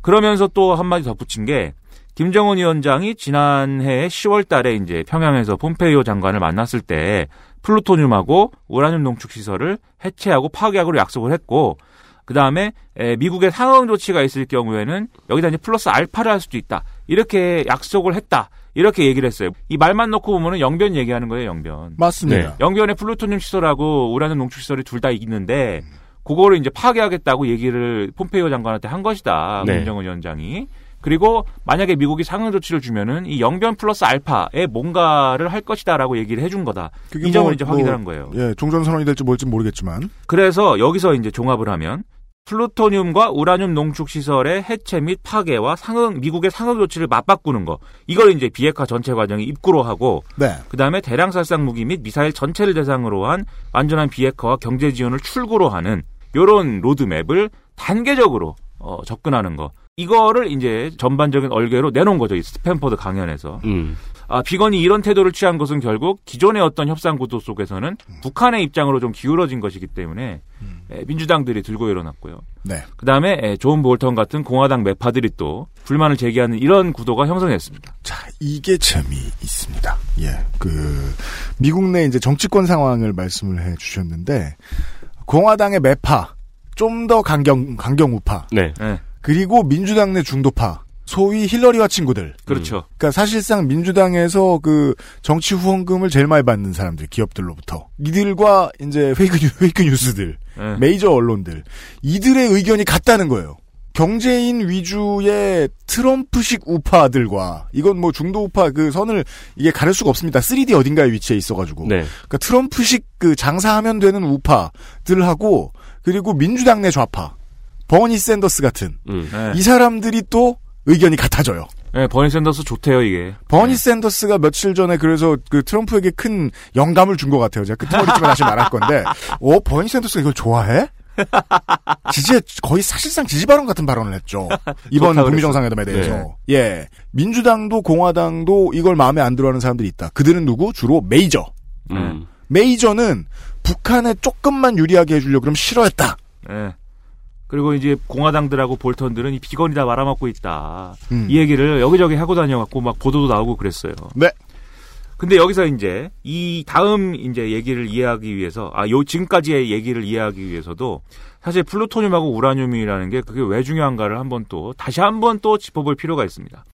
그러면서 또 한마디 덧붙인 게 김정은 위원장이 지난해 10월 달에 이제 평양에서 폼페이오 장관을 만났을 때 플루토늄하고 우라늄 농축 시설을 해체하고 파괴하기로 약속을 했고 그 다음에 미국의 상응 조치가 있을 경우에는 여기다 이제 플러스 알파를 할 수도 있다 이렇게 약속을 했다 이렇게 얘기를 했어요. 이 말만 놓고 보면은 영변 얘기하는 거예요, 영변.
맞습니다.
영변에 플루토늄 시설하고 우라늄 농축 시설이 둘 다 있는데 그거를 이제 파괴하겠다고 얘기를 폼페이오 장관한테 한 것이다.
네.
김정은 위원장이. 그리고 만약에 미국이 상응 조치를 주면은 이 영변 플러스 알파에 뭔가를 할 것이다라고 얘기를 해준 거다. 이 점을
뭐,
이제
뭐,
확인을 한 거예요.
예, 종전 선언이 될지 뭘지 모르겠지만
그래서 여기서 이제 종합을 하면 플루토늄과 우라늄 농축 시설의 해체 및 파괴와 상응 미국의 상응 조치를 맞바꾸는 거 이걸 이제 비핵화 전체 과정이 입구로 하고
네.
그다음에 대량 살상 무기 및 미사일 전체를 대상으로 한 완전한 비핵화와 경제 지원을 출구로 하는 요런 로드맵을 단계적으로 어, 접근하는 거 이거를 이제 전반적인 얼개로 내놓은 거죠 이 스탠퍼드 강연에서
음.
아, 비건이 이런 태도를 취한 것은 결국 기존의 어떤 협상 구도 속에서는 북한의 입장으로 좀 기울어진 것이기 때문에 에, 민주당들이 들고 일어났고요.
네.
그 다음에 존 볼턴 같은 공화당 매파들이 또 불만을 제기하는 이런 구도가 형성했습니다.
자, 이게 재미 있습니다. 예. 그, 미국 내 이제 정치권 상황을 말씀을 해 주셨는데, 공화당의 매파, 좀 더 강경, 강경 우파.
네.
네.
그리고 민주당 내 중도파. 소위 힐러리와 친구들.
그렇죠.
그러니까 사실상 민주당에서 그 정치 후원금을 제일 많이 받는 사람들, 기업들로부터. 이들과 이제 fake, new, fake news들,
네.
메이저 언론들. 이들의 의견이 같다는 거예요. 경제인 위주의 트럼프식 우파들과 이건 뭐 중도 우파 그 선을 이게 가릴 수가 없습니다. 3D 어딘가에 위치해 있어가지고.
네.
그러니까 트럼프식 그 장사하면 되는 우파들하고 그리고 민주당 내 좌파 버니 샌더스 같은
음.
네.
이 사람들이 또 의견이 같아져요.
네, 버니 샌더스 좋대요 이게.
버니 샌더스가 며칠 전에 그래서 그 트럼프에게 큰 영감을 준 것 같아요. 제가 끝머리쯤에 다시 말할 건데, <laughs> 어 버니 샌더스가 이걸 좋아해? 지지에 거의 사실상 지지 발언 같은 발언을 했죠. 이번 북미. 정상회담에 대해서. 예, 민주당도 공화당도 이걸 마음에 안 들어하는 사람들이 있다. 그들은 누구? 주로 메이저.
음.
메이저는 북한에 조금만 유리하게 해주려고 그럼 싫어했다.
네. 그리고 이제 공화당들하고 볼턴들은 이 비건이 다 말아먹고 있다.
음.
이 얘기를 여기저기 하고 다녀갖고 막 보도도 나오고 그랬어요.
네.
근데 여기서 이제 이 다음 이제 얘기를 이해하기 위해서 아 요 지금까지의 얘기를 이해하기 위해서도 사실 플루토늄하고 우라늄이라는 게 그게 왜 중요한가를 한번 또 다시 한번 또 짚어볼 필요가 있습니다.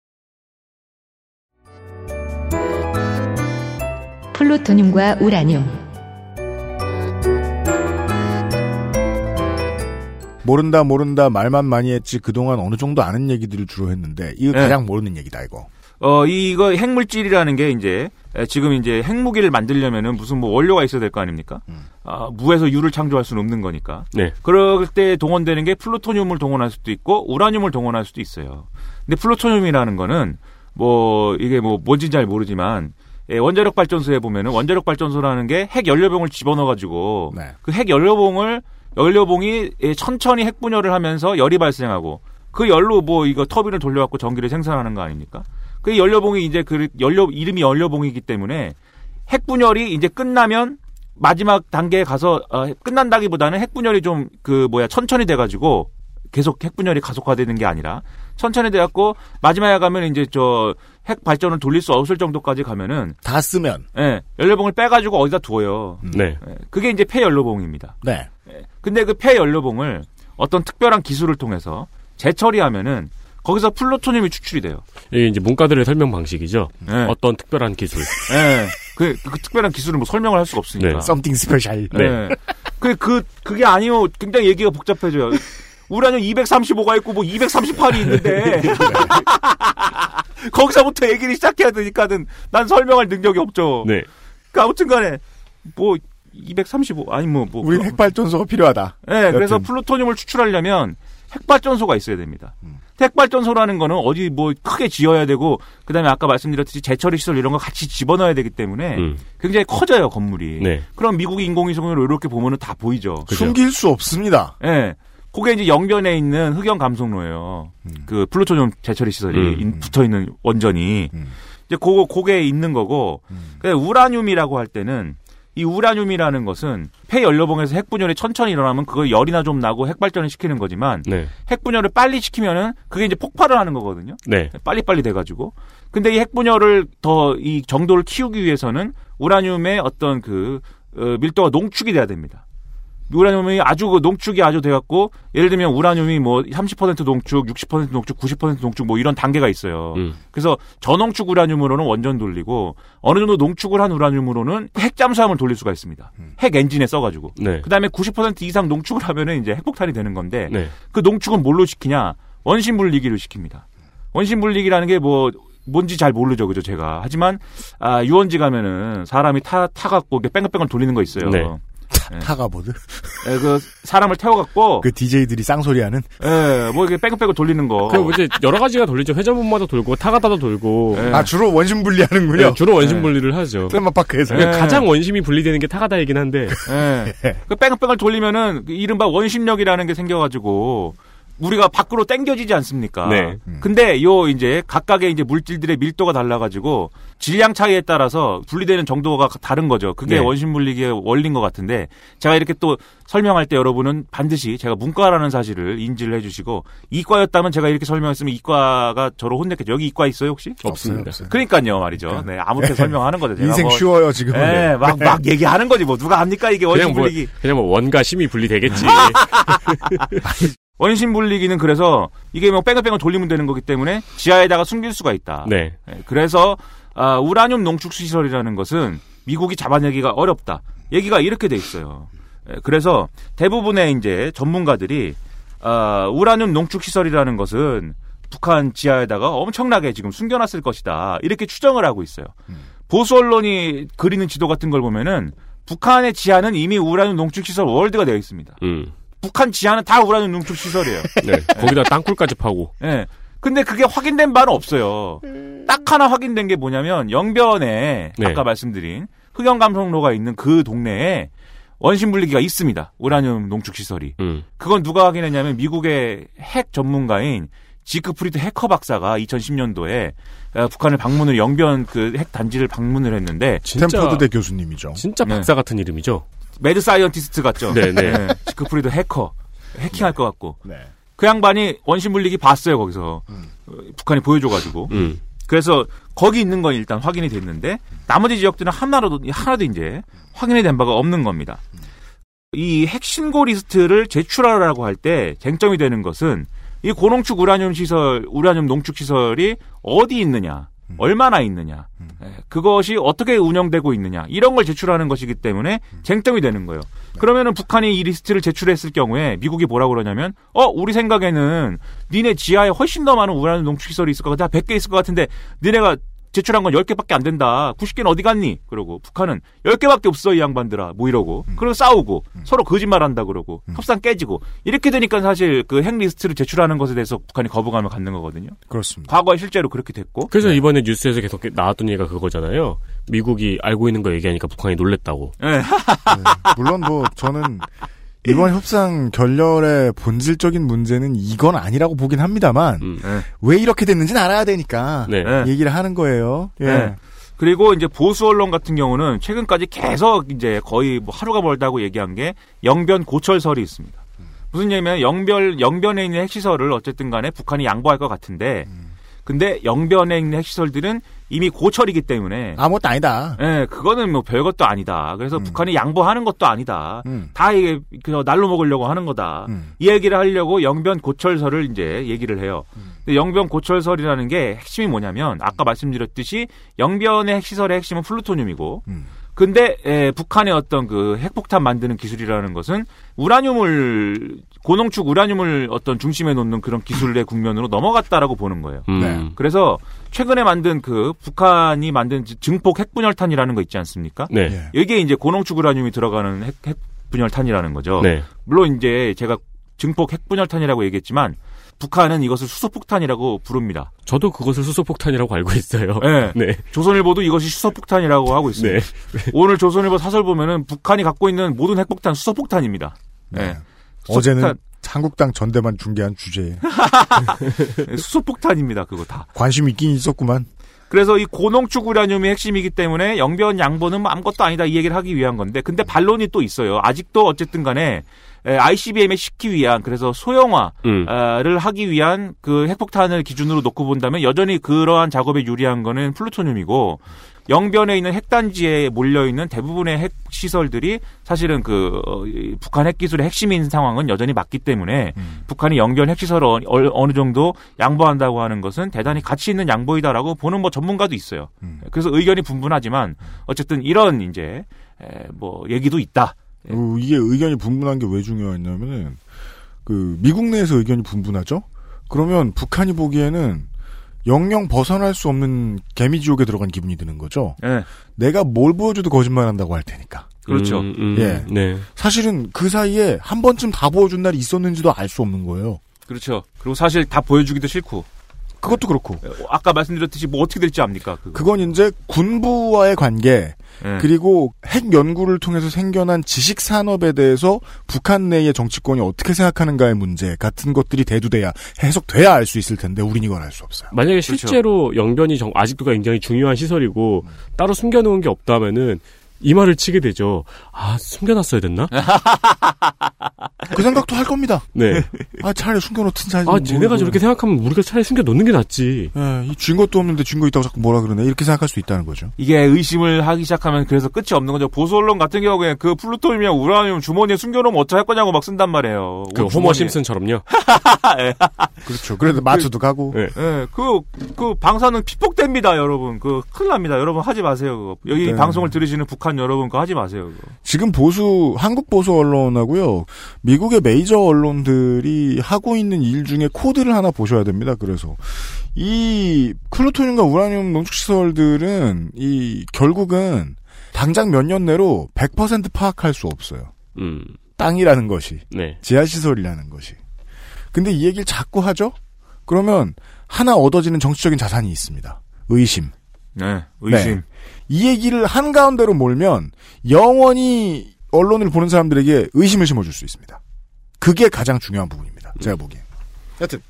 플루토늄과 우라늄,
모른다 모른다 말만 많이 했지 그동안 어느 정도 아는 얘기들을 주로 했는데 이거
네.
가장 모르는 얘기다 이거.
어 이거 핵물질이라는 게 이제 에, 지금 이제 핵무기를 만들려면은 무슨 뭐 원료가 있어야 될 거 아닙니까? 아, 무에서 유를 창조할 수는 없는 거니까.
네.
그럴 때 동원되는 게 플루토늄을 동원할 수도 있고 우라늄을 동원할 수도 있어요. 근데 플루토늄이라는 거는 뭐 이게 뭐 뭔지 잘 모르지만 예, 원자력 발전소에 보면은 원자력 발전소라는 게 핵 연료봉을 집어넣어 가지고
네.
그핵 연료봉을 연료봉이 예, 천천히 핵 분열을 하면서 열이 발생하고 그 열로 뭐 이거 터빈을 돌려갖고 전기를 생산하는 거 아닙니까? 그 연료봉이 이제 그 연료 이름이 연료봉이기 때문에 핵 분열이 이제 끝나면 마지막 단계에 가서 어, 끝난다기보다는 핵 분열이 좀 그 뭐야 천천히 돼가지고 계속 핵 분열이 가속화되는 게 아니라 천천히 돼갖고 마지막에 가면 이제 저 핵 발전을 돌릴 수 없을 정도까지 가면은
다 쓰면.
예 연료봉을 빼가지고 어디다 두어요.
네.
예, 그게 이제 폐연료봉입니다.
네.
근데 그 폐연료봉을 어떤 특별한 기술을 통해서 재처리하면은 거기서 플루토늄이 추출이 돼요.
이게 이제 문과들의 설명 방식이죠.
네.
어떤 특별한 기술.
예. 그, 그 특별한 기술을 뭐 설명을 할 수가 없으니까.
네.
something special.
네. 그, 그, 그게 아니요. 굉장히 얘기가 복잡해져요. 우라늄 235가 있고 뭐 238이 있는데. <laughs> 거기서부터 얘기를 시작해야 되니까는 난 설명할 능력이 없죠.
네.
그 아무튼 간에 뭐 235, 아니 뭐, 뭐.
우린 핵발전소가 필요하다.
네, 그래서
여튼.
플루토늄을 추출하려면 핵발전소가 있어야 됩니다.
음.
핵발전소라는 거는 어디 뭐 크게 지어야 되고 그다음에 아까 말씀드렸듯이 재처리 시설 이런 거 같이 집어넣어야 되기 때문에
음.
굉장히 커져요 건물이.
네.
그럼 미국이 인공위성으로 이렇게 보면은 다 보이죠.
그죠.
숨길 수 없습니다.
예. 네. 그게 이제 영변에 있는 흑연 감속로예요. 그 플루토늄 재처리 시설이
음.
인- 붙어 있는 원전이
음.
이제 그거 그게 있는 거고.
음.
근데 우라늄이라고 할 때는 이 우라늄이라는 것은 폐연료봉에서 핵분열이 천천히 일어나면 그거 열이나 좀 나고 핵발전을 시키는 거지만
네.
핵분열을 빨리 시키면은 그게 이제 폭발을 하는 거거든요.
네.
빨리빨리 돼가지고. 근데 이 핵분열을 더 이 정도를 키우기 위해서는 우라늄의 어떤 그 어, 밀도가 농축이 돼야 됩니다. 우라늄이 아주 그 농축이 아주 돼갖고 예를 들면 우라늄이 뭐 30% 농축, 60% 농축, 90% 농축 뭐 이런 단계가 있어요.
음.
그래서 저농축 우라늄으로는 원전 돌리고 어느 정도 농축을 한 우라늄으로는 핵 잠수함을 돌릴 수가 있습니다. 핵 엔진에 써가지고.
네.
그다음에 90% 이상 농축을 하면은 이제 핵폭탄이 되는 건데
네.
그 농축은 뭘로 시키냐? 원심 분리기를 시킵니다. 원심 분리기라는 게뭐 뭔지 잘 모르죠, 그죠, 제가. 하지만 아, 유원지 가면은 사람이 타 타갖고 이렇게 뺑글뺑글 돌리는 거 있어요.
네.
예.
타가보드.
예, 그 사람을 태워갖고
그 DJ들이 쌍소리하는.
예, 뭐 이렇게 뺑글뺑글 돌리는 거.
그 이제 여러 가지가 돌리죠. 회전문마다 돌고 타가다도 돌고.
예.
아 주로 원심 분리하는군요.
네, 주로 원심 분리를 하죠.
테마파크에서.
네.
가장 원심이 분리되는 게 타가다이긴 한데.
예. 그 뺑글뺑글 돌리면은 그 이른바 원심력이라는 게 생겨가지고 우리가 밖으로 당겨지지 않습니까?
네.
근데 요 이제 각각의 이제 물질들의 밀도가 달라가지고 질량 차이에 따라서 분리되는 정도가 다른 거죠. 그게
네.
원심 분리기의 원리인 것 같은데 제가 이렇게 또 설명할 때 여러분은 반드시 제가 문과라는 사실을 인지를 해주시고 이과였다면 제가 이렇게 설명했으면 이과가 저를 혼냈겠죠. 여기 이과 있어요 혹시?
없습니다.
그러니까요 말이죠. 네 아무튼 설명하는 거죠. 제가
인생
뭐,
쉬워요 지금.
네, 막, 막 얘기하는 거지, 뭐. 누가 압니까, 이게 원심
그냥 뭐,
분리기.
그냥 뭐 원과 심이 분리되겠지. <laughs>
원심 분리기는 그래서 이게 뭐 뺑글뺑글 돌리면 되는 거기 때문에 지하에다가 숨길 수가 있다.
네.
예, 그래서 아, 우라늄 농축 시설이라는 것은 미국이 잡아내기가 어렵다. 얘기가 이렇게 돼 있어요. 예, 그래서 대부분의 이제 전문가들이 아, 우라늄 농축 시설이라는 것은 북한 지하에다가 엄청나게 지금 숨겨놨을 것이다. 이렇게 추정을 하고 있어요. 보수 언론이 그리는 지도 같은 걸 보면은 북한의 지하는 이미 우라늄 농축 시설 월드가 되어 있습니다.
음.
북한 지하는 다 우라늄 농축 시설이에요. <laughs>
네. 거기다 땅굴까지 파고.
예. 근데 그게 확인된 바는 없어요. 딱 하나 확인된 게 뭐냐면 영변에
네.
아까 말씀드린 흑연 감성로가 있는 그 동네에 원심 분리기가 있습니다. 우라늄 농축 시설이.
음.
그건 누가 확인했냐면 미국의 핵 전문가인 지크프리드 해커 박사가 2010년도에 어, 북한을 방문을 영변 그 핵 단지를 방문을 했는데
진짜
스탠퍼드대 교수님이죠.
진짜
네.
박사 같은 이름이죠.
mad scientist 같죠.
네, 네.
지크프리드 해커 해킹할 것 같고
네.
그 양반이 원심 분리기 봤어요 거기서 어, 북한이 보여줘가지고
음.
그래서 거기 있는 건 일단 확인이 됐는데 나머지 지역들은 하나도 하나도 이제 확인이 된 바가 없는 겁니다. 이 핵신고 리스트를 제출하라고 할 때 쟁점이 되는 것은 이 고농축 우라늄 시설, 우라늄 농축 시설이 어디 있느냐, 얼마나 있느냐, 예, 그것이 어떻게 운영되고 있느냐. 이런 걸 제출하는 것이기 때문에 쟁점이 되는 거예요. 그러면은 북한이 이 리스트를 제출했을 경우에 미국이 뭐라 그러냐면 어 우리 생각에는 니네 지하에 훨씬 더 많은 우라늄 농축 시설이 있을 것 같아. 100개 있을 것 같은데 니네가 제출한 건 10개밖에 안 된다. 90개는 어디 갔니? 그러고 북한은 10개밖에 없어 이 양반들아. 뭐 이러고. 그리고 싸우고 서로 거짓말한다 그러고 협상 깨지고 이렇게 되니까 사실 그 핵 리스트를 제출하는 것에 대해서 북한이 거부감을 갖는 거거든요.
그렇습니다.
과거에 실제로 그렇게 됐고.
그래서 이번에 뉴스에서 계속 나왔던 얘기가 그거잖아요. 미국이 알고 있는 거 얘기하니까 북한이 놀랬다고.
예. <laughs>
네, 물론 뭐 저는 이번 협상 결렬의 본질적인 문제는 이건 아니라고 보긴 합니다만
음.
예.
왜 이렇게 됐는지는 알아야 되니까
네.
예.
얘기를 하는 거예요. 예.
네. 그리고 이제 보수 언론 같은 경우는 최근까지 계속 이제 거의 뭐 하루가 멀다고 얘기한 게 영변 고철설이 있습니다. 무슨 얘기냐면 영변 영변에 있는 핵시설을 어쨌든 간에 북한이 양보할 것 같은데 근데 영변에 있는 핵시설들은 이미 고철이기 때문에
아무것도 아니다.
예, 그거는 뭐 별것도 아니다. 그래서 북한이 양보하는 것도 아니다.
음.
다 이게 그 날로 먹으려고 하는 거다.
음.
이 얘기를 하려고 영변 고철설을 이제 얘기를 해요. 근데 영변 고철설이라는 게 핵심이 뭐냐면 아까 말씀드렸듯이 영변의 핵시설의 핵심은 플루토늄이고
음.
근데 에, 북한의 어떤 그 핵폭탄 만드는 기술이라는 것은 우라늄을 고농축 우라늄을 어떤 중심에 놓는 그런 기술의 국면으로 넘어갔다라고 보는 거예요.
음.
네.
그래서 최근에 만든 그 북한이 만든 증폭 핵분열탄이라는 거 있지 않습니까?
네.
예.
이게 이제 고농축 우라늄이 들어가는 핵, 핵분열탄이라는 거죠.
네.
물론 이제 제가 증폭 핵분열탄이라고 얘기했지만 북한은 이것을 수소폭탄이라고 부릅니다.
저도 그것을 수소폭탄이라고 알고 있어요.
네. <laughs>
네.
조선일보도 이것이 수소폭탄이라고 하고 있습니다.
네.
오늘 조선일보 사설 보면은 북한이 갖고 있는 모든 핵폭탄 수소폭탄입니다. 네.
어제는 한국당 전대만 중계한 주제에 <laughs>
수소폭탄입니다. 그거 다.
관심 있긴 있었구만.
그래서 이 고농축 우라늄이 핵심이기 때문에 영변 양보는 뭐 아무것도 아니다 이 얘기를 하기 위한 건데 근데 반론이 또 있어요. 아직도 어쨌든 간에 ICBM에 싣기 위한 그래서 소형화를
음.
하기 위한 그 핵폭탄을 기준으로 놓고 본다면 여전히 그러한 작업에 유리한 거는 플루토늄이고 영변에 있는 핵단지에 몰려 있는 대부분의 핵 시설들이 사실은 그 어, 이 북한 핵 기술의 핵심인 상황은 여전히 맞기 때문에 북한이 영변 핵 시설을 어- 어느 정도 양보한다고 하는 것은 대단히 가치 있는 양보이다라고 보는 뭐 전문가도 있어요. 그래서 의견이 분분하지만 어쨌든 이런 이제 에, 뭐 얘기도 있다.
어, 이게 의견이 분분한 게 왜 중요했냐면은 그 미국 내에서 의견이 분분하죠. 그러면 북한이 보기에는 영영 벗어날 수 없는 개미 지옥에 들어간 기분이 드는 거죠.
예.
내가 뭘 보여줘도 거짓말한다고 할 테니까.
그렇죠.
음, 음,
예.
네.
사실은 그 사이에 한 번쯤 다 보여준 날이 있었는지도 알 수 없는 거예요.
그렇죠. 그리고 사실 다 보여주기도 싫고.
그것도 그렇고.
아까 말씀드렸듯이 뭐 어떻게 될지 압니까? 그거.
그건 이제 군부와의 관계,
예.
그리고 핵 연구를 통해서 생겨난 지식 산업에 대해서 북한 내의 정치권이 어떻게 생각하는가의 문제 같은 것들이 대두돼야 해석돼야 알 수 있을 텐데 우린 이걸 알 수 없어요.
만약에
그렇죠.
실제로 영변이 정- 아직도 굉장히 중요한 시설이고 따로 숨겨놓은 게 없다면은 이 말을 치게 되죠. 아 숨겨놨어야 됐나?
그 생각도 할 겁니다.
네.
아 차라리 숨겨놓든 사지.
아 쟤네가 저렇게 생각하면 우리가 차라리 숨겨놓는 게 낫지.
예, 이쥔 것도 없는데 쥔 거 있다고 자꾸 뭐라 그러네. 이렇게 생각할 수 있다는 거죠.
이게 의심을 하기 시작하면 그래서 끝이 없는 거죠. 보수 언론 같은 경우에 그 플루토늄이랑 우라늄 주머니에 숨겨놓으면 어떡할 거냐고 막 쓴단 말이에요.
그
주머니에.
호머 심슨처럼요. <laughs>
그렇죠. 그래도 마트도 가고.
네.
예, 그, 그 방사능 피폭됩니다, 여러분. 그, 큰일 납니다. 여러분 하지 마세요, 그거. 여기
네.
방송을 들으시는 북한 여러분 그거 하지 마세요, 그거.
지금 보수 한국 보수 언론하고요 미국의 메이저 언론들이 하고 있는 일 중에 코드를 하나 보셔야 됩니다. 그래서 이 플루토늄과 우라늄 농축 시설들은 이 결국은 당장 몇 년 내로 100% 파악할 수 없어요.
음.
땅이라는 것이
네.
지하 시설이라는 것이. 근데 이 얘기를 자꾸 하죠. 그러면 하나 얻어지는 정치적인 자산이 있습니다. 의심.
네, 의심.
네. 이 얘기를 한가운데로 몰면 영원히 언론을 보는 사람들에게 의심을 심어줄 수 있습니다. 그게 가장 중요한 부분입니다. 제가 보기엔. 여튼.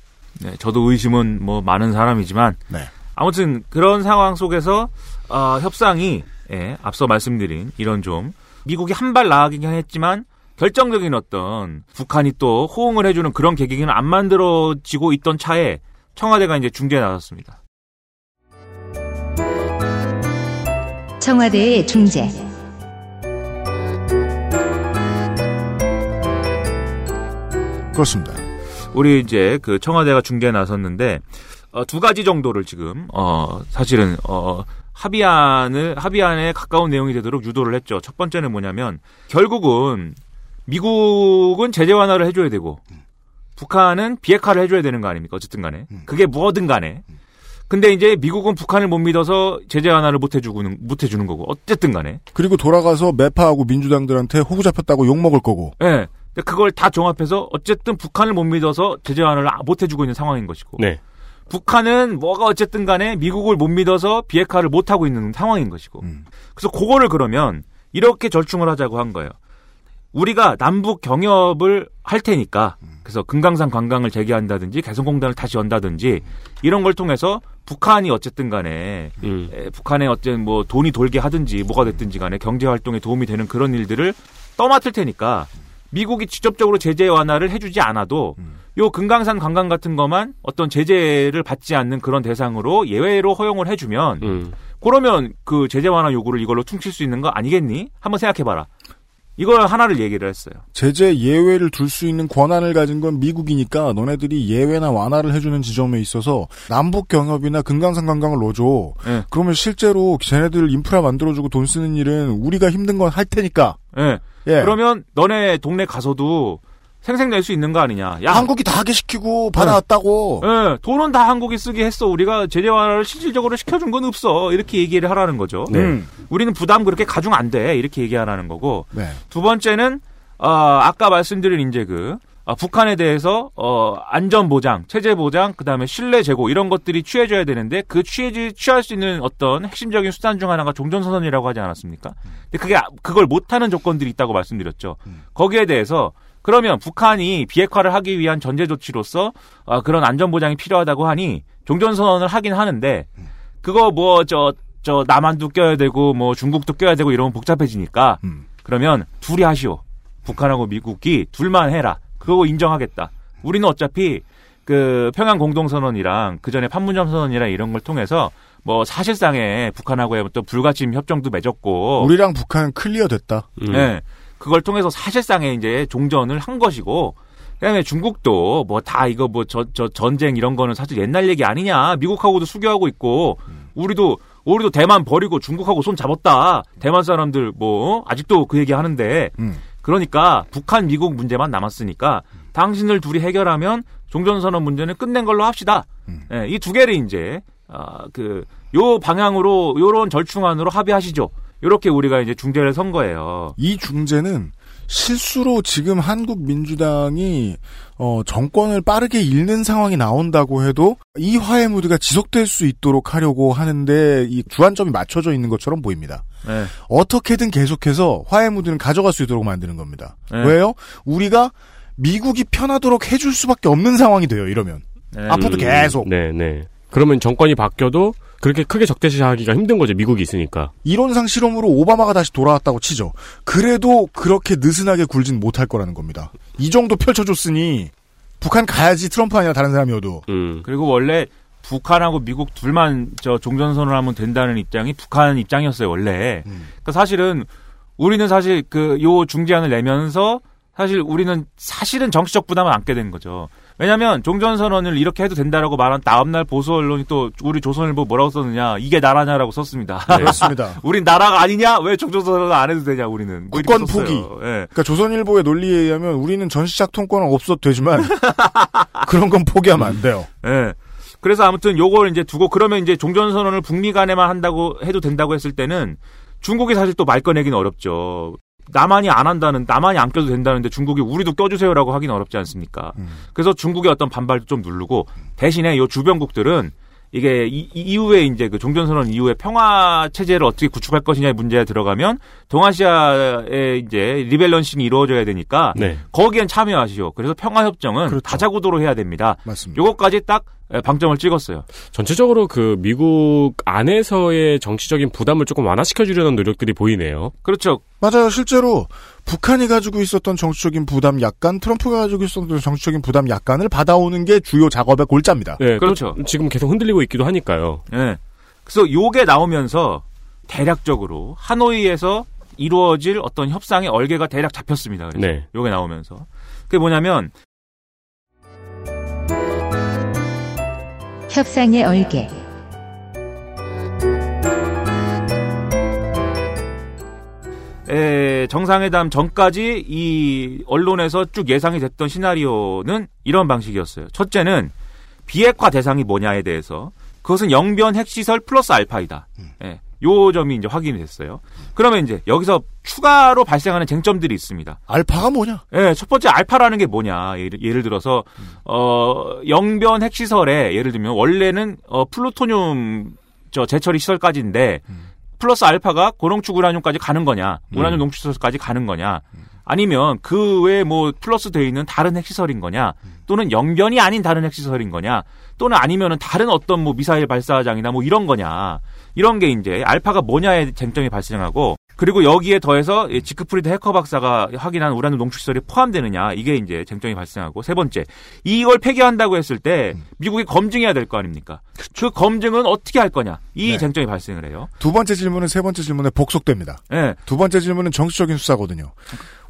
네, 저도 의심은 뭐 많은 사람이지만.
네.
아무튼 그런 상황 속에서, 어, 협상이, 예, 앞서 말씀드린 이런 좀, 미국이 한 발 나아가긴 했지만, 결정적인 어떤 북한이 또 호응을 해주는 그런 계기는 안 만들어지고 있던 차에 청와대가 이제 중재에 나섰습니다.
청와대의 중재.
그렇습니다.
우리 이제 그 청와대가 중재에 나섰는데 어, 두 가지 정도를 지금 어 사실은 어 합의안을 합의안에 가까운 내용이 되도록 유도를 했죠. 첫 번째는 뭐냐면 결국은 미국은 제재 완화를 해줘야 되고 북한은 비핵화를 해줘야 되는 거 아닙니까? 어쨌든 간에 그게 뭐든 간에 근데 이제 미국은 북한을 못 믿어서 제재 완화를 못 해주고는 못 해주는 거고 어쨌든 간에
그리고 돌아가서 매파하고 민주당들한테 호구 잡혔다고 욕 먹을 거고.
예. 근데 그걸 다 종합해서 어쨌든 북한을 못 믿어서 제재 완화를 못 해주고 있는 상황인 것이고
네.
북한은 뭐가 어쨌든 간에 미국을 못 믿어서 비핵화를 못 하고 있는 상황인 것이고.
음.
그래서 그거를 그러면 이렇게 절충을 하자고 한 거예요. 우리가 남북 경협을 할 테니까 그래서 금강산 관광을 재개한다든지 개성공단을 다시 연다든지 이런 걸 통해서 북한이 어쨌든 간에
음.
에, 북한에 어쨌든 뭐 돈이 돌게 하든지 뭐가 됐든지 간에 경제 활동에 도움이 되는 그런 일들을 떠맡을 테니까 미국이 직접적으로 제재 완화를 해주지 않아도 요 금강산 관광 같은 것만 어떤 제재를 받지 않는 그런 대상으로 예외로 허용을 해주면
음.
그러면 그 제재 완화 요구를 이걸로 퉁칠 수 있는 거 아니겠니? 한번 생각해봐라. 이걸 하나를 얘기를 했어요.
제재 예외를 둘 수 있는 권한을 가진 건 미국이니까 너네들이 예외나 완화를 해주는 지점에 있어서 남북 경협이나 금강산 관광을 넣어줘.
예.
그러면 실제로 쟤네들 인프라 만들어주고 돈 쓰는 일은 우리가 힘든 건 할 테니까.
예.
예.
그러면 너네 동네 가서도 생색낼 수 있는 거 아니냐. 야,
한국이 다 하게 시키고 받아왔다고.
예, 돈은 다 한국이 쓰게 했어. 우리가 제재 완화를 실질적으로 시켜준 건 없어. 이렇게 얘기를 하라는 거죠.
네.
음.
우리는 부담 그렇게 가중 안 돼. 이렇게 얘기하라는 거고.
네.
두 번째는 어, 아까 말씀드린 이제 그 어, 북한에 대해서 어, 안전 보장, 체제 보장, 그다음에 신뢰 제고 이런 것들이 취해져야 되는데 그 취해지 취할 수 있는 어떤 핵심적인 수단 중 하나가 종전선언이라고 하지 않았습니까? 근데 그게 아- 그걸 못하는 조건들이 있다고 말씀드렸죠. 거기에 대해서 그러면 북한이 비핵화를 하기 위한 전제 조치로서 어, 그런 안전 보장이 필요하다고 하니 종전 선언을 하긴 하는데 그거 뭐저저 남한도 껴야 되고 뭐 중국도 껴야 되고 이러면 복잡해지니까
음.
그러면 둘이 하시오. 북한하고 미국이 둘만 해라. 그거 인정하겠다. 우리는 어차피 그 평양 공동선언이랑 그 전에 판문점 선언이랑 이런 걸 통해서 뭐 사실상의 북한하고의 어떤 불가침 협정도 맺었고
우리랑 북한은 클리어 됐다.
음.
네. 그걸 통해서 사실상의 이제 종전을 한 것이고 그다음에 중국도 뭐 다 이거 뭐 저 저 전쟁 이런 거는 사실 옛날 얘기 아니냐 미국하고도 수교하고 있고 우리도 우리도 대만 버리고 중국하고 손 잡았다 대만 사람들 뭐 아직도 그 얘기 하는데
음.
그러니까 북한 미국 문제만 남았으니까 당신들 둘이 해결하면 종전선언 문제는 끝낸 걸로 합시다. 예, 이두 개를 이제 아, 그요 방향으로 요런 절충안으로 합의하시죠. 요렇게 우리가 이제 중재를 선 거예요.
이 중재는 실수로 지금 한국 민주당이 어, 정권을 빠르게 잃는 상황이 나온다고 해도 이 화해 무드가 지속될 수 있도록 하려고 하는데 이 주안점이 맞춰져 있는 것처럼 보입니다.
네.
어떻게든 계속해서 화해 무드는 가져갈 수 있도록 만드는 겁니다.
네.
왜요? 우리가 미국이 편하도록 해줄 수밖에 없는 상황이 돼요. 이러면
네.
앞으로도 계속
네, 네. 그러면 정권이 바뀌어도 그렇게 크게 적대시하기가 힘든 거죠. 미국이 있으니까.
이론상 실험으로 오바마가 다시 돌아왔다고 치죠. 그래도 그렇게 느슨하게 굴진 못할 거라는 겁니다. 이 정도 펼쳐줬으니 북한 가야지 트럼프 아니라 다른 사람이어도.
음.
그리고 원래 북한하고 미국 둘만 저 종전선언을 하면 된다는 입장이 북한 입장이었어요 원래. 그러니까 사실은 우리는 사실 그 요 중재안을 내면서 사실 우리는 사실은 정치적 부담을 안게 된 거죠. 왜냐하면 종전선언을 이렇게 해도 된다라고 말한 다음날 보수 언론이 또 우리 조선일보 뭐라고 썼느냐 이게 나라냐라고 썼습니다.
네. 그렇습니다. <laughs>
우린 나라가 아니냐? 왜 종전선언을 안 해도 되냐? 우리는 뭐
국권. 포기.
예.
그러니까 조선일보의 논리에 의하면 우리는 전시작 통권은 없어도 되지만 <laughs> 그런 건 포기하면 안 돼요.
예. 그래서 아무튼 요걸 이제 두고 그러면 이제 종전선언을 북미 간에만 한다고 해도 된다고 했을 때는 중국이 사실 또 말 꺼내기는 어렵죠. 남한이 안 한다는, 남한이 안 껴도 된다는데 중국이 우리도 껴주세요라고 하기는 어렵지 않습니까? 그래서 중국의 어떤 반발도 좀 누르고 대신에 요 주변국들은 이게 이, 이 이후에 이제 그 종전선언 이후에 평화 체제를 어떻게 구축할 것이냐의 문제에 들어가면 동아시아에 이제 리밸런싱이 이루어져야 되니까
네.
거기엔 참여하시오. 그래서 평화협정은
그렇죠.
다자구도로 해야 됩니다.
맞습니다.
요것까지 딱 방점을 찍었어요.
전체적으로 그 미국 안에서의 정치적인 부담을 조금 완화시켜 주려는 노력들이 보이네요.
그렇죠.
맞아요. 실제로 북한이 가지고 있었던 정치적인 부담 약간, 트럼프가 가지고 있었던 정치적인 부담 약간을 받아오는 게 주요 작업의 골자입니다.
네, 또
그렇죠.
지금 계속 흔들리고 있기도 하니까요.
예. 그래서 요게 나오면서 대략적으로 하노이에서 이루어질 어떤 협상의 얼개가 대략 잡혔습니다. 그래서
네.
요게 나오면서 그게 뭐냐면
협상의 얼개.
에, 정상회담 전까지 이 언론에서 쭉 예상이 됐던 시나리오는 이런 방식이었어요. 첫째는 비핵화 대상이 뭐냐에 대해서 그것은 영변 핵시설 플러스 알파이다. 예, 요 점이 이제 확인이 됐어요. 그러면 이제 여기서 추가로 발생하는 쟁점들이 있습니다.
알파가 뭐냐?
예, 첫 번째 알파라는 게 뭐냐. 예를, 예를 들어서 어 영변 핵시설에 예를 들면 원래는 어 플루토늄 저 재처리 시설까지인데 플러스 알파가 고농축 우라늄까지 가는 거냐, 우라늄 농축시설까지 가는 거냐, 아니면 그 외에 뭐 플러스 되어 있는 다른 핵시설인 거냐, 또는 영변이 아닌 다른 핵시설인 거냐, 또는 아니면은 다른 어떤 뭐 미사일 발사장이나 뭐 이런 거냐, 이런 게 이제 알파가 뭐냐의 쟁점이 발생하고, 그리고 여기에 더해서 이 지크프리드 해커 박사가 확인한 우라늄 농축시설이 포함되느냐, 이게 이제 쟁점이 발생하고, 세 번째, 이걸 폐기한다고 했을 때 미국이 검증해야 될 거 아닙니까? 그 검증은 어떻게 할 거냐, 이
네.
쟁점이 발생을 해요.
두 번째 질문은 세 번째 질문에 복속됩니다.
예.
두 번째 질문은 정치적인 수사거든요.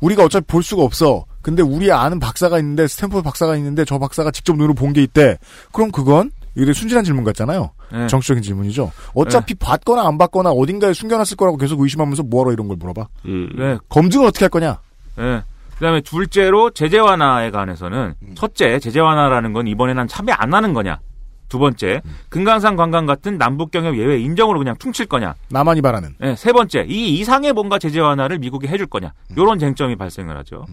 우리가 어차피 볼 수가 없어. 근데 우리 아는 박사가 있는데 스탠포드 박사가 있는데 저 박사가 직접 눈으로 본 게 있대. 그럼 그건 이게 순진한 질문 같잖아요.
네.
정치적인 질문이죠. 어차피 봤거나 안 봤거나 어딘가에 숨겨놨을 거라고 계속 의심하면서 뭐하러 이런 걸 물어봐.
음.
네.
검증을 어떻게 할 거냐?
예. 그다음에 둘째로 제재 완화에 관해서는 첫째 제재 완화라는 건 이번에는 한 참여 안 하는 거냐. 두 번째 금강산 관광 같은 남북 경협 예외 인정으로 그냥 퉁칠 거냐.
나만이 바라는.
예, 세 번째 이 이상의 뭔가 제재 완화를 미국이 해줄 거냐. 요런 쟁점이 발생을 하죠.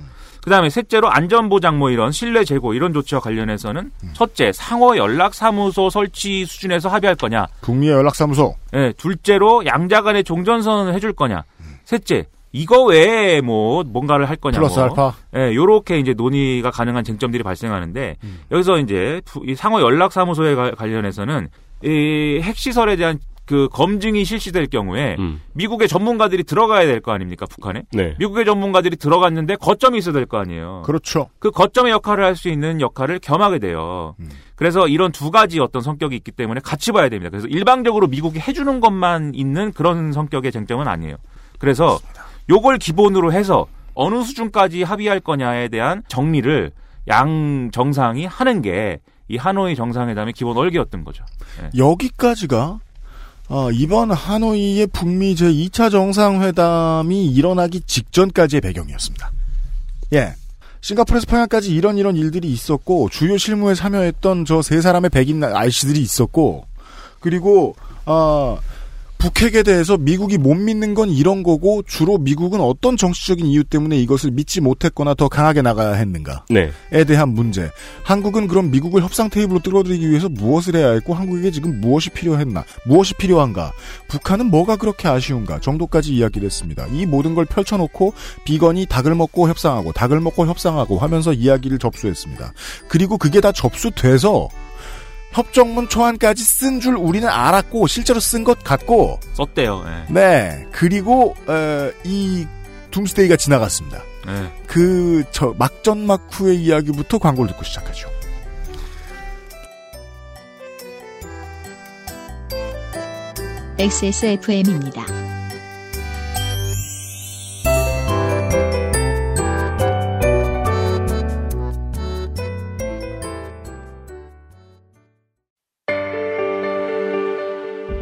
그다음에 셋째로 안전 보장 뭐 이런 신뢰 제고 이런 조치와 관련해서는 첫째 상호 연락 사무소 설치 수준에서 합의할 거냐.
북미의 연락사무소.
예, 둘째로 양자 간의 종전 선언을 해줄 거냐. 셋째, 이거 외에 뭐 뭔가를 할 거냐.
플러스
뭐.
알파.
예, 요렇게 이제 논의가 가능한 쟁점들이 발생하는데 여기서 이제 이 상호 연락 사무소에 가- 관련해서는 이 핵시설에 대한 그 검증이 실시될 경우에
음.
미국의 전문가들이 들어가야 될 거 아닙니까 북한에
네.
미국의 전문가들이 들어갔는데 거점이 있어야 될 거 아니에요.
그렇죠.
그 거점의 역할을 할 수 있는 역할을 겸하게 돼요. 그래서 이런 두 가지 어떤 성격이 있기 때문에 같이 봐야 됩니다. 그래서 일방적으로 미국이 해주는 것만 있는 그런 성격의 쟁점은 아니에요. 그래서 요걸 기본으로 해서 어느 수준까지 합의할 거냐에 대한 정리를 양 정상이 하는 게 이 하노이 정상회담의 기본 얼개였던 거죠. 예.
여기까지가 어, 이번 하노이의 북미 제2차 정상회담이 일어나기 직전까지의 배경이었습니다. 예. 싱가포르에서 평양까지 이런 이런 일들이 있었고 주요 실무에 참여했던 저 세 사람의 백인 아이씨들이 있었고 그리고 아 북핵에 대해서 미국이 못 믿는 건 이런 거고 주로 미국은 어떤 정치적인 이유 때문에 이것을 믿지 못했거나 더 강하게 나가야 했는가에
네.
대한 문제. 한국은 그럼 미국을 협상 테이블로 끌어들이기 위해서 무엇을 해야 했고 한국에게 지금 무엇이 필요했나, 무엇이 필요한가, 북한은 뭐가 그렇게 아쉬운가 정도까지 이야기를 했습니다. 이 모든 걸 펼쳐놓고 비건이 닭을 먹고 협상하고 닭을 먹고 협상하고 하면서 이야기를 접수했습니다. 그리고 그게 다 접수돼서 협정문 초안까지 쓴 줄 우리는 알았고 실제로 쓴 것 같고
썼대요. 예.
네 그리고 어, 이 둠스데이가 지나갔습니다.
예.
그저 막전 막후의 이야기부터 광고를 듣고 시작하죠.
XSFM입니다.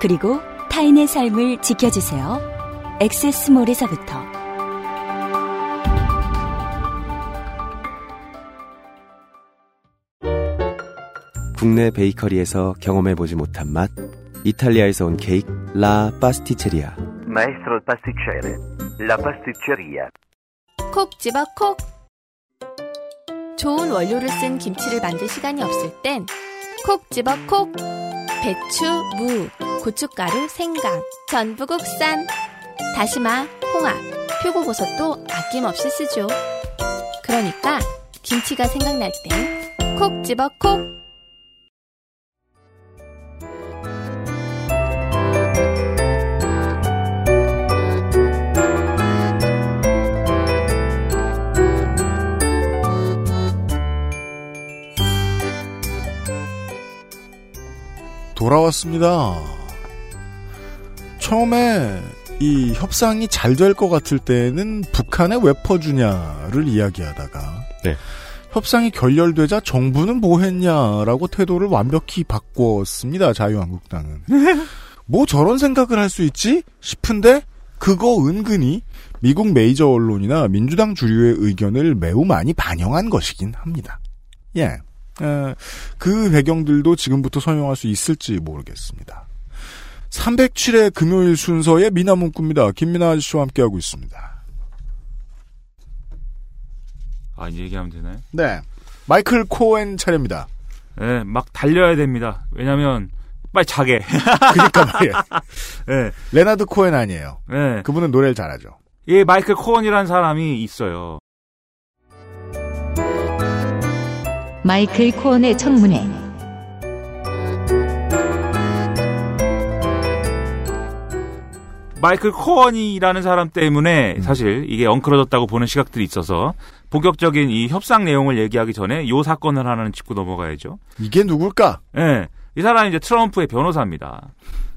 그리고 타인의 삶을 지켜주세요. 엑세스몰에서부터
국내 베이커리에서 경험해보지 못한 맛 이탈리아에서 온 케이크 라 파스티체리아
Maestro il pasticcere, la pasticceria.
콕 집어 콕. 좋은 원료를 쓴 김치를 만들 시간이 없을 땐 콕 집어 콕. 배추, 무, 고춧가루, 생강, 전부 국산. 다시마, 홍합, 표고버섯도 아낌없이 쓰죠. 그러니까 김치가 생각날 땐 콕 집어 콕.
돌아왔습니다. 처음에 이 협상이 잘 될 것 같을 때는 북한에 왜 퍼주냐를 이야기하다가
네.
협상이 결렬되자 정부는 뭐 했냐라고 태도를 완벽히 바꿨습니다. 자유한국당은. <laughs> 뭐 저런 생각을 할 수 있지? 싶은데 그거 은근히 미국 메이저 언론이나 민주당 주류의 의견을 매우 많이 반영한 것이긴 합니다. 예. 에, 그 배경들도 지금부터 설명할 수 있을지 모르겠습니다. 307회 금요일 순서의 민하문구입니다. 김민하 아저씨와 함께하고 있습니다.
아, 이제 얘기하면 되나요?
네. 마이클 코엔 차례입니다.
네, 막 달려야 됩니다. 왜냐면, 빨리 자게. <laughs>
그니까 말이에요.
네.
레나드 코엔 아니에요.
네.
그분은 노래를 잘하죠.
이 마이클 코언이라는 사람이 있어요.
마이클 코언의 청문회.
마이클 코언이라는 사람 때문에 사실 이게 엉클어졌다고 보는 시각들이 있어서 본격적인 이 협상 내용을 얘기하기 전에 요 사건을 하나는 짚고 넘어가야죠.
이게 누굴까?
예. 네, 이 사람이 이제 트럼프의 변호사입니다.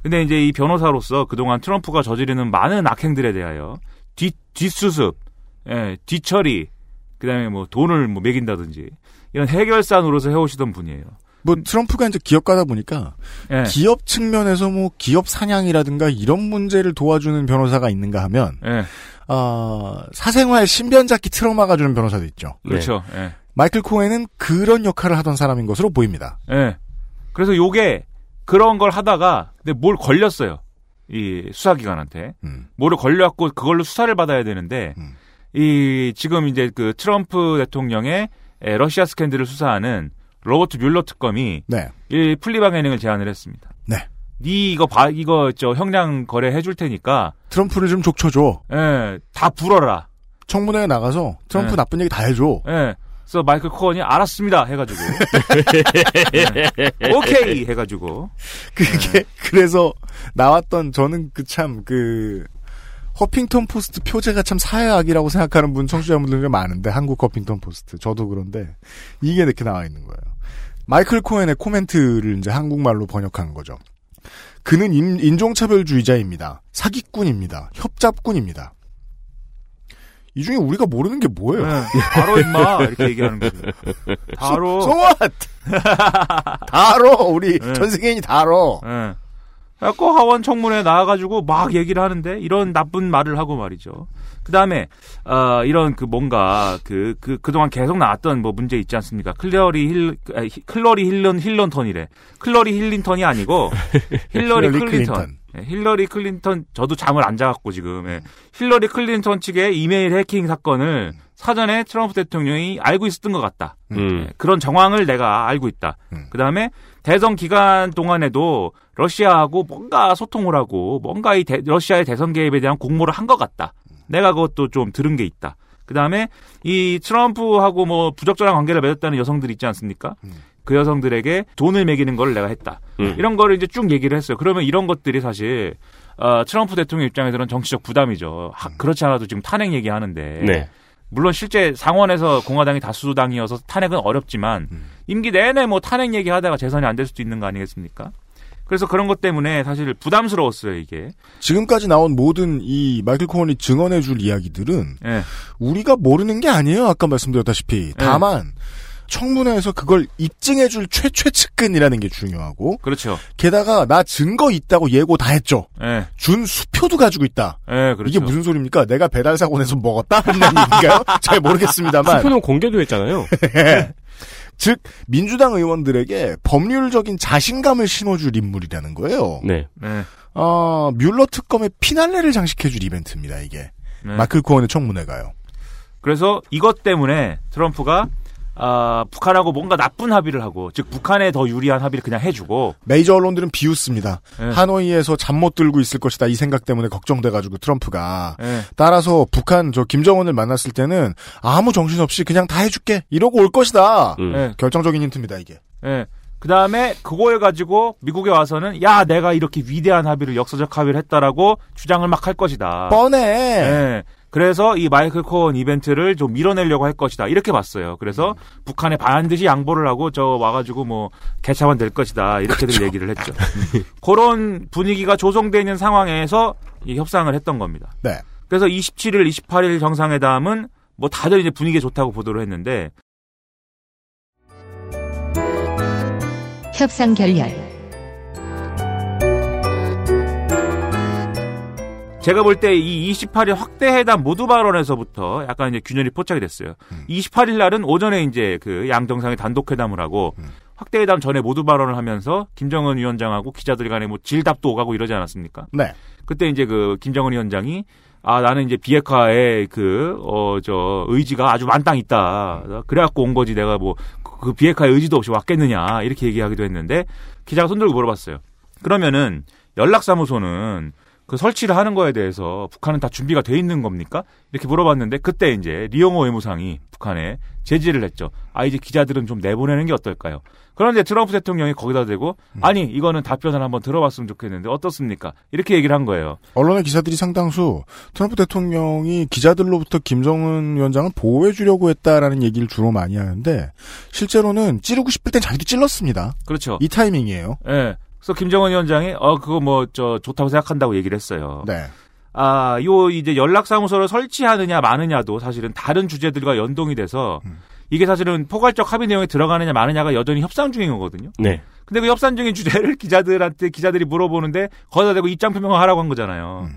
근데 이제 이 변호사로서 그동안 트럼프가 저지르는 많은 악행들에 대하여 뒷, 뒷수습, 예, 뒤처리, 그 다음에 뭐 돈을 뭐 매긴다든지 이런 해결사 노릇을 해오시던 분이에요.
뭐 트럼프가 이제 기업가다 보니까
예.
기업 측면에서 뭐 기업 사냥이라든가 이런 문제를 도와주는 변호사가 있는가 하면
예.
어, 사생활 신변 잡기 트라우마가 주는 변호사도 있죠.
그렇죠. 예.
마이클 코엔은 그런 역할을 하던 사람인 것으로 보입니다.
예. 그래서 요게 그런 걸 하다가 근데 뭘 걸렸어요. 이 수사기관한테.
음.
뭐를 걸려갖고 그걸로 수사를 받아야 되는데 이 지금 이제 그 트럼프 대통령의 에, 러시아 스캔들을 수사하는 로버트 뮬러 특검이
네.
이 plea bargaining을 제안을 했습니다.
네.
네 이거 봐 이거 저 형량 거래 해줄 테니까
트럼프를 좀 족쳐줘.
예, 다 불어라.
청문회에 나가서 트럼프
네.
나쁜 얘기 다 해줘.
예. 그래서 마이클 코언이 알았습니다 해가지고 예. 오케이 해가지고
그게 그래서 나왔던 저는 그 참그 허핑턴 포스트 표제가 참 사회악이라고 생각하는 분 청취자분들이 많은데 한국 허핑턴 포스트 저도 그런데 이게 이렇게 나와 있는 거예요. 마이클 코엔의 코멘트를 이제 한국말로 번역한 거죠. 그는 인, 인종차별주의자입니다. 사기꾼입니다. 협잡꾼입니다. 이 중에 우리가 모르는 게 뭐예요?
네, 바로 임마 이렇게 얘기하는 거죠. 바로
So, so what? 다 알아. 우리
네.
전 세계인이 다 알아.
예. 그래갖고 하원 청문회 나와가지고 막 얘기를 하는데 이런 나쁜 말을 하고 말이죠. 그 다음에 어, 이런 그 뭔가 그 그 그동안 계속 나왔던 뭐 문제 있지 않습니까? 클러리 힐 아, 히- 클러리 힐런 힐런턴이래. 클러리 힐린턴이 아니고 <laughs> 힐러리
힐러리
클린턴.
클린턴.
예, 힐러리 클린턴 저도 잠을 안 자갖고 지금 예. 힐러리 클린턴 측의 이메일 해킹 사건을 사전에 트럼프 대통령이 알고 있었던 것 같다.
음.
예, 그런 정황을 내가 알고 있다. 그 다음에 대선 기간 동안에도 러시아하고 뭔가 소통을 하고 뭔가 이 대- 러시아의 대선 개입에 대한 공모를 한 것 같다. 내가 그것도 좀 들은 게 있다. 그 다음에 이 트럼프하고 뭐 부적절한 관계를 맺었다는 여성들 있지 않습니까? 그 여성들에게 돈을 매기는 걸 내가 했다.
음.
이런 거를 이제 쭉 얘기를 했어요. 그러면 이런 것들이 사실 어, 트럼프 대통령 입장에서는 정치적 부담이죠. 하- 그렇지 않아도 지금 탄핵 얘기하는데
네.
물론 실제 상원에서 공화당이 다수당이어서 탄핵은 어렵지만 임기 내내 뭐 탄핵 얘기하다가 재선이 안 될 수도 있는 거 아니겠습니까? 그래서 그런 것 때문에 사실 부담스러웠어요 이게.
지금까지 나온 모든 이 마이클 코언이 증언해 줄 이야기들은
예.
우리가 모르는 게 아니에요. 아까 말씀드렸다시피 다만 청문회에서 그걸 입증해 줄 최최 측근이라는 게 중요하고
그렇죠.
게다가 나 증거 있다고 예고 다 했죠.
예.
준 수표도 가지고 있다.
예, 그렇죠.
이게 무슨 소리입니까? 내가 배달 사고 내서 먹었다? 하는 <laughs> 얘기인가요? 잘 모르겠습니다만.
수표는 공개도 했잖아요. <laughs>
즉 민주당 의원들에게 법률적인 자신감을 심어줄 인물이라는 거예요.
네.
네.
어, 뮬러 특검의 피날레를 장식해줄 이벤트입니다. 이게
네.
마클 코언의 청문회가요.
그래서 이것 때문에 트럼프가 아, 북한하고 뭔가 나쁜 합의를 하고 즉 북한에 더 유리한 합의를 그냥 해주고
메이저 언론들은 비웃습니다.
네.
하노이에서 잠 못 들고 있을 것이다 이 생각 때문에 걱정돼가지고 트럼프가
네.
따라서 북한 저 김정은을 만났을 때는 아무 정신 없이 그냥 다 해줄게 이러고 올 것이다.
음.
네.
결정적인 힌트입니다 이게.
예. 그 다음에 그거에 가지고 미국에 와서는 야 내가 이렇게 위대한 합의를 역사적 합의를 했다라고 주장을 막 할 것이다.
뻔해.
예. 그래서 이 마이클 코언 이벤트를 좀 밀어내려고 할 것이다. 이렇게 봤어요. 그래서 북한에 반드시 양보를 하고 저 와가지고 뭐 개차만 될 것이다. 이렇게들 얘기를 했죠. <laughs> 그런 분위기가 조성되어 있는 상황에서 이 협상을 했던 겁니다.
네.
그래서 27일, 28일 정상회담은 뭐 다들 이제 분위기 좋다고 보도를 했는데
협상 결렬
제가 볼 때 이 28일 확대 회담 모두 발언에서부터 약간 이제 균열이 포착이 됐어요. 28일 날은 오전에 이제 그 양 정상이 단독 회담을 하고 확대 회담 전에 모두 발언을 하면서 김정은 위원장하고 기자들 간에 뭐 질답도 오가고 이러지 않았습니까?
네.
그때 이제 그 김정은 위원장이 아 나는 이제 비핵화에 그 어 저 의지가 아주 만땅 있다. 그래갖고 온 거지 내가 뭐 그 비핵화의 의지도 없이 왔겠느냐 이렇게 얘기하기도 했는데 기자가 손들고 물어봤어요. 그러면은 연락사무소는 그 설치를 하는 거에 대해서 북한은 다 준비가 돼 있는 겁니까? 이렇게 물어봤는데 그때 이제 리용호 외무상이 북한에 제지를 했죠. 아 이제 기자들은 좀 내보내는 게 어떨까요? 그런데 트럼프 대통령이 거기다 대고 아니 이거는 답변을 한번 들어봤으면 좋겠는데 어떻습니까? 이렇게 얘기를 한 거예요.
언론의 기사들이 상당수 트럼프 대통령이 기자들로부터 김정은 위원장을 보호해 주려고 했다라는 얘기를 주로 많이 하는데 실제로는 찌르고 싶을 땐 자기도 찔렀습니다.
그렇죠.
이 타이밍이에요.
예. 그래서 김정은 위원장이 어 그거 뭐 저 좋다고 생각한다고 얘기를 했어요.
네.
아, 요 이제 연락사무소를 설치하느냐 마느냐도 사실은 다른 주제들과 연동이 돼서 이게 사실은 포괄적 합의 내용에 들어가느냐 마느냐가 여전히 협상 중인 거거든요.
네.
근데 그 협상 중인 주제를 <laughs> 기자들한테 기자들이 물어보는데 거기다 대고 입장 표명을 하라고 한 거잖아요.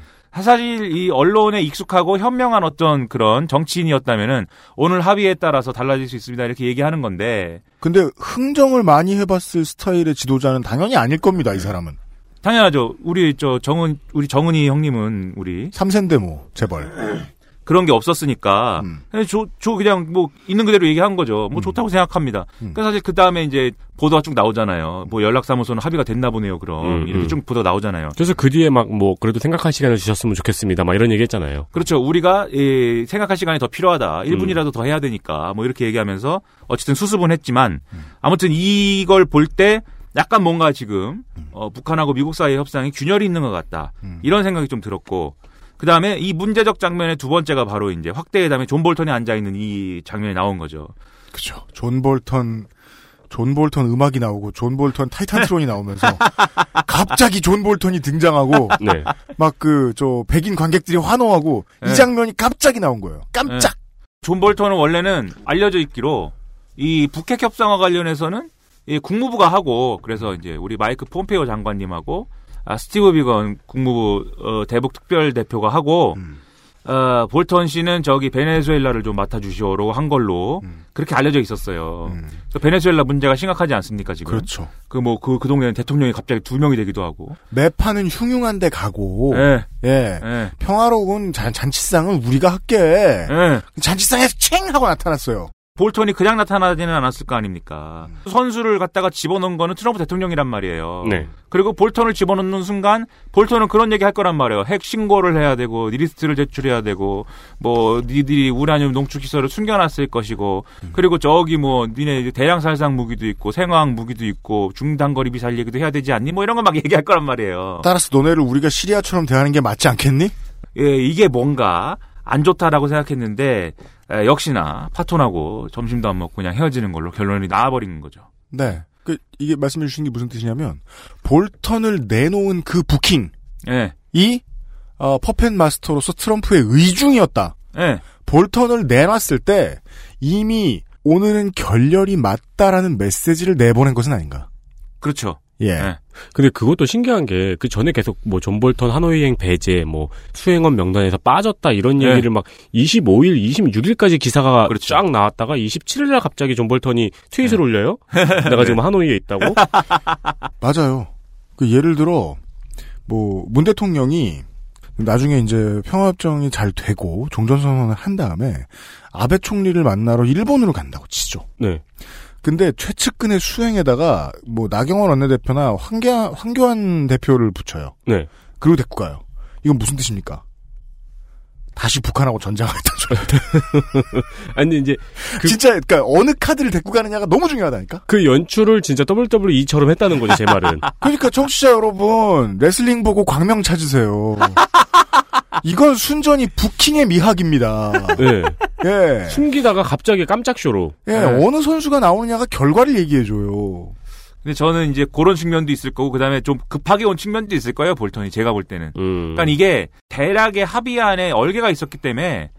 사실 이 언론에 익숙하고 현명한 어떤 그런 정치인이었다면은 오늘 합의에 따라서 달라질 수 있습니다 이렇게 얘기하는 건데
근데 흥정을 많이 해봤을 스타일의 지도자는 당연히 아닐 겁니다. 이 사람은.
당연하죠. 우리 저 정은 우리 정은이 형님은 우리
삼센데 뭐 재벌.
그런 게 없었으니까 그냥 저, 저 그냥 뭐 있는 그대로 얘기한 거죠. 뭐 좋다고 생각합니다. 그러니까 사실 그 다음에 이제 보도가 쭉 나오잖아요. 뭐 연락사무소는 합의가 됐나 보네요. 그럼
음,
이렇게
음.
쭉 보도 나오잖아요.
그래서 그 뒤에 막 뭐 그래도 생각할 시간을 주셨으면 좋겠습니다. 막 이런 얘기 했잖아요.
그렇죠. 우리가 예, 생각할 시간이 더 필요하다. 1분이라도 더 해야 되니까 뭐 이렇게 얘기하면서 어쨌든 수습은 했지만 아무튼 이걸 볼때 약간 뭔가 지금 어, 북한하고 미국 사이의 협상이 균열이 있는 것 같다. 이런 생각이 좀 들었고 그그 다음에 이 문제적 장면의 두 번째가 바로 이제 확대회담에 존 볼턴이 앉아있는 이 장면이 나온 거죠.
그죠. 존 볼턴, 존 볼턴 음악이 나오고, 존 볼턴 Titantron이 나오면서, <laughs> 갑자기 존 볼턴이 등장하고,
네.
막 그, 저, 백인 관객들이 환호하고,
네.
이 장면이 갑자기 나온 거예요. 깜짝!
네. 존 볼턴은 원래는 알려져 있기로 이 북핵 협상과 관련해서는 이 국무부가 하고 그래서 이제 우리 마이크 폼페이오 장관님하고 아, 스티브 비건 국무부 어, 대북 특별 대표가 하고
음.
어, 볼턴 씨는 저기 베네수엘라를 좀 맡아주시오로 한 걸로
음.
그렇게 알려져 있었어요. 그래서 베네수엘라 문제가 심각하지 않습니까 지금?
그렇죠.
그 뭐 그 그 동네는 대통령이 갑자기 두 명이 되기도 하고.
매파는 흉흉한데 가고,
예.
예.
예.
평화로운 잔, 잔치상은 우리가 할게.
예.
잔치상에서 챙! 하고 나타났어요.
볼턴이 그냥 나타나지는 않았을 거 아닙니까?
음.
선수를 갖다가 집어넣은 거는 트럼프 대통령이란 말이에요.
네.
그리고 볼턴을 집어넣는 순간 볼턴은 그런 얘기 할 거란 말이에요. 핵 신고를 해야 되고 리스트를 제출해야 되고 뭐 니들이 우라늄 농축 시설을 숨겨놨을 것이고
음.
그리고 저기 뭐 니네 대량 살상 무기도 있고 생화학 무기도 있고 중단거리 미사일 얘기도 해야 되지 않니? 뭐 이런 거 막 <laughs> 얘기할 거란 말이에요.
따라서 너네를 우리가 시리아처럼 대하는 게 맞지 않겠니?
예, 이게 뭔가 안 좋다라고 생각했는데 에, 역시나 파톤하고 점심도 안 먹고 그냥 헤어지는 걸로 결론이 나와버린 거죠.
네. 그, 이게 말씀해 주신 게 무슨 뜻이냐면, 볼턴을 내놓은 그 부킹,
예,
이, 어, puppet master로서 트럼프의 의중이었다.
예.
볼턴을 내놨을 때, 이미 오늘은 결렬이 맞다라는 메시지를 내보낸 것은 아닌가.
그렇죠.
예.
예.
근데 그것도 신기한 게 그 전에 계속 뭐 존 볼턴 하노이행 배제 뭐 수행원 명단에서 빠졌다 이런
네.
얘기를 막 25일, 26일까지 기사가
그렇죠.
쫙 나왔다가 27일 날 갑자기 존 볼턴이 트윗을
네.
올려요. <laughs> 내가 지금 하노이에 있다고. <laughs>
맞아요. 그 예를 들어 뭐 문 대통령이 나중에 이제 평화협정이 잘 되고 종전선언을 한 다음에 아베 총리를 만나러 일본으로 간다고 치죠.
네.
근데 최측근의 수행에다가 뭐 나경원 원내대표나 황교안, 황교안 대표를 붙여요.
네.
그리고 데리고 가요. 이건 무슨 뜻입니까? 다시 북한하고 전쟁하겠다 <laughs> 소리. <laughs>
아니 이제
진짜 그러니까 어느 카드를 데리고 가느냐가 너무 중요하다니까.
그 연출을 진짜 WWE처럼 했다는 거죠, 제 말은. <laughs>
그러니까 청취자 여러분 레슬링 보고 광명 찾으세요. 이건 순전히 부킹의 미학입니다.
네.
예.
숨기다가 갑자기 깜짝 쇼로.
예,
네.
어느 선수가 나오느냐가 결과를 얘기해줘요.
근데 저는 이제 그런 측면도 있을 거고 그다음에 좀 급하게 온 측면도 있을 거예요 볼턴이 제가 볼 때는.
음.
그러니까 이게 대략의 합의 안에 얼개가 있었기 때문에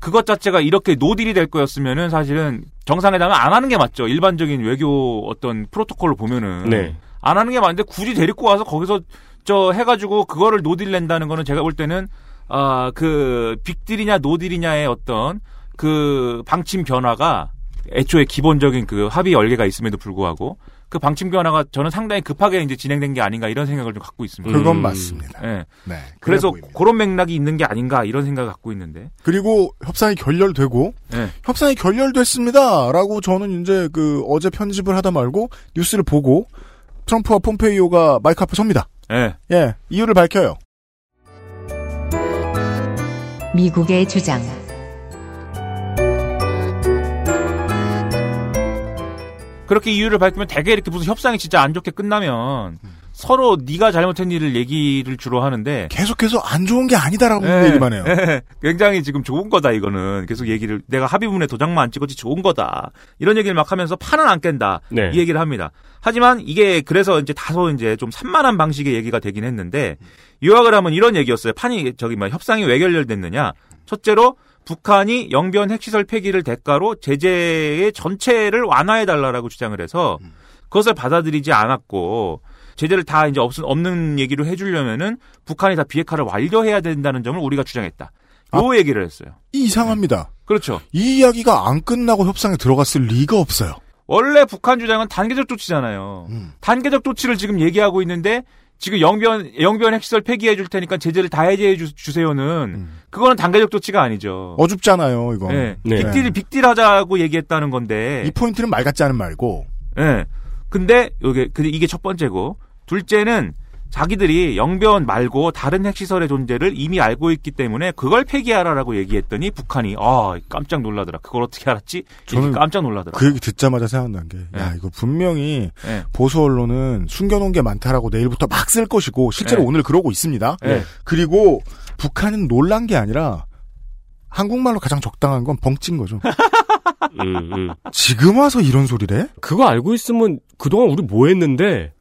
그것 자체가 이렇게 노딜이 될 거였으면은 사실은 정상회담을 안 하는 게 맞죠. 일반적인 외교 어떤 프로토콜을 보면은
네.
안 하는 게 맞는데 굳이 데리고 와서 거기서 저 해가지고 그거를 노딜 낸다는 거는 제가 볼 때는 아 그 빅딜이냐 노딜이냐의 어떤 그 방침 변화가 애초에 기본적인 그 합의 얼개가 있음에도 불구하고 그 방침 변화가 저는 상당히 급하게 이제 진행된 게 아닌가 이런 생각을 좀 갖고 있습니다.
그건
음.
맞습니다.
예.
네.
그래서
그래 보입니다.
그런 맥락이 있는 게 아닌가 이런 생각을 갖고 있는데.
그리고 협상이 결렬되고
예.
협상이 결렬됐습니다라고 저는 이제 그 어제 편집을 하다 말고 뉴스를 보고 트럼프와 폼페이오가 마이크 앞에 섭니다.
예.
예, 이유를 밝혀요.
미국의 주장.
그렇게 이유를 밝히면 대개 이렇게 무슨 협상이 진짜 안 좋게 끝나면 서로 네가 잘못한 일을 얘기를 주로 하는데
계속해서 안 좋은 게 아니다라고
예,
얘기만 해요.
예. 굉장히 지금 좋은 거다 이거는 계속 얘기를 내가 합의문에 도장만 안 찍었지 좋은 거다 이런 얘기를 막 하면서 판은 안 깬다
네.
이 얘기를 합니다. 하지만 이게 그래서 이제 다소 이제 좀 산만한 방식의 얘기가 되긴 했는데 요약을 하면 이런 얘기였어요. 판이 저기 뭐 협상이 왜 결렬됐느냐? 첫째로 북한이 영변 핵시설 폐기를 대가로 제재의 전체를 완화해 달라라고 주장을 해서 그것을 받아들이지 않았고 제재를 다 이제 없, 없는 얘기로 해주려면은 북한이 다 비핵화를 완료해야 된다는 점을 우리가 주장했다. 요 얘기를 했어요.
이 이상합니다.
그렇죠.
이 이야기가 안 끝나고 협상에 들어갔을 리가 없어요.
원래 북한 주장은 단계적 조치잖아요.
음.
단계적 조치를 지금 얘기하고 있는데 지금 영변 영변 핵시설 폐기해 줄 테니까 제재를 다 해제해 주, 주세요는 그거는 단계적 조치가 아니죠.
어줍잖아요, 이거.
예.
네.
빅딜 빅딜 하자고 얘기했다는 건데.
이 포인트는 말 같지 않은 말고.
예. 근데 요게 근데 이게 첫 번째고 둘째는 자기들이 영변 말고 다른 핵시설의 존재를 이미 알고 있기 때문에 그걸 폐기하라라고 얘기했더니 북한이 아 깜짝 놀라더라. 그걸 어떻게 알았지?
저는
깜짝 놀라더라.
그 얘기 듣자마자 생각난 게, 야,
예.
이거 분명히
예.
보수 언론은 숨겨놓은 게 많다라고 내일부터 막 쓸 것이고, 실제로
예.
오늘 그러고 있습니다.
예.
그리고 북한은 놀란 게 아니라 한국말로 가장 적당한 건 벙찐 거죠. <laughs>
음, 음.
지금 와서 이런 소리래?
그거 알고 있으면 그동안 우리 뭐 했는데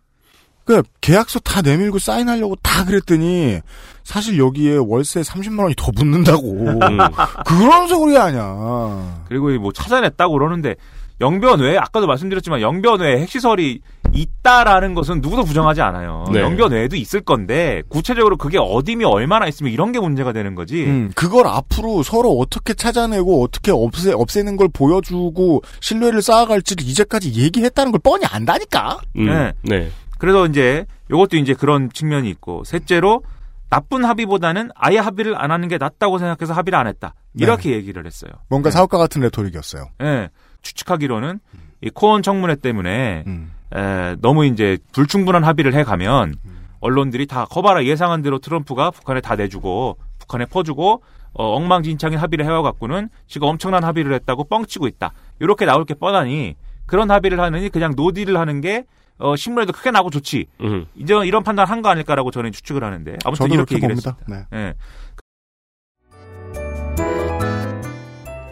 그 계약서 다 내밀고 사인하려고 다 그랬더니 사실 여기에 월세 30만 원이 더 붙는다고.
음.
그런 소리 아니야.
그리고 뭐 찾아냈다고 그러는데 영변 외에 아까도 말씀드렸지만 영변 외에 핵시설이 있다라는 것은 누구도 부정하지 않아요.
네.
영변 외에도 있을 건데 구체적으로 그게 어디며 얼마나 있으면 이런 게 문제가 되는 거지.
음, 그걸 앞으로 서로 어떻게 찾아내고 어떻게 없애, 없애는 걸 보여주고 신뢰를 쌓아갈지를 이제까지 얘기했다는 걸 뻔히 안다니까?
네.
네.
그래서 이제 이것도 이제 그런 측면이 있고 셋째로 나쁜 합의보다는 아예 합의를 안 하는 게 낫다고 생각해서 합의를 안 했다. 이렇게 얘기를 했어요.
뭔가 사업가 같은 레토릭이었어요.
예. 추측하기로는 이 코언 청문회 때문에
음.
에, 너무 이제 불충분한 합의를 해가면 언론들이 다 거봐라 예상한 대로 트럼프가 북한에 다 내주고 북한에 퍼주고 어, 엉망진창인 합의를 해와갖고는 지금 엄청난 합의를 했다고 뻥치고 있다. 이렇게 나올 게 뻔하니 그런 합의를 하느니 그냥 노딜을 하는 게 어, 신문에도 크게 나고 좋지.
음.
이제 이런 판단 한거 아닐까라고 저는 추측을 하는데 아무튼 이렇게 얘기를
봅니다.
했습니다.
네.
예.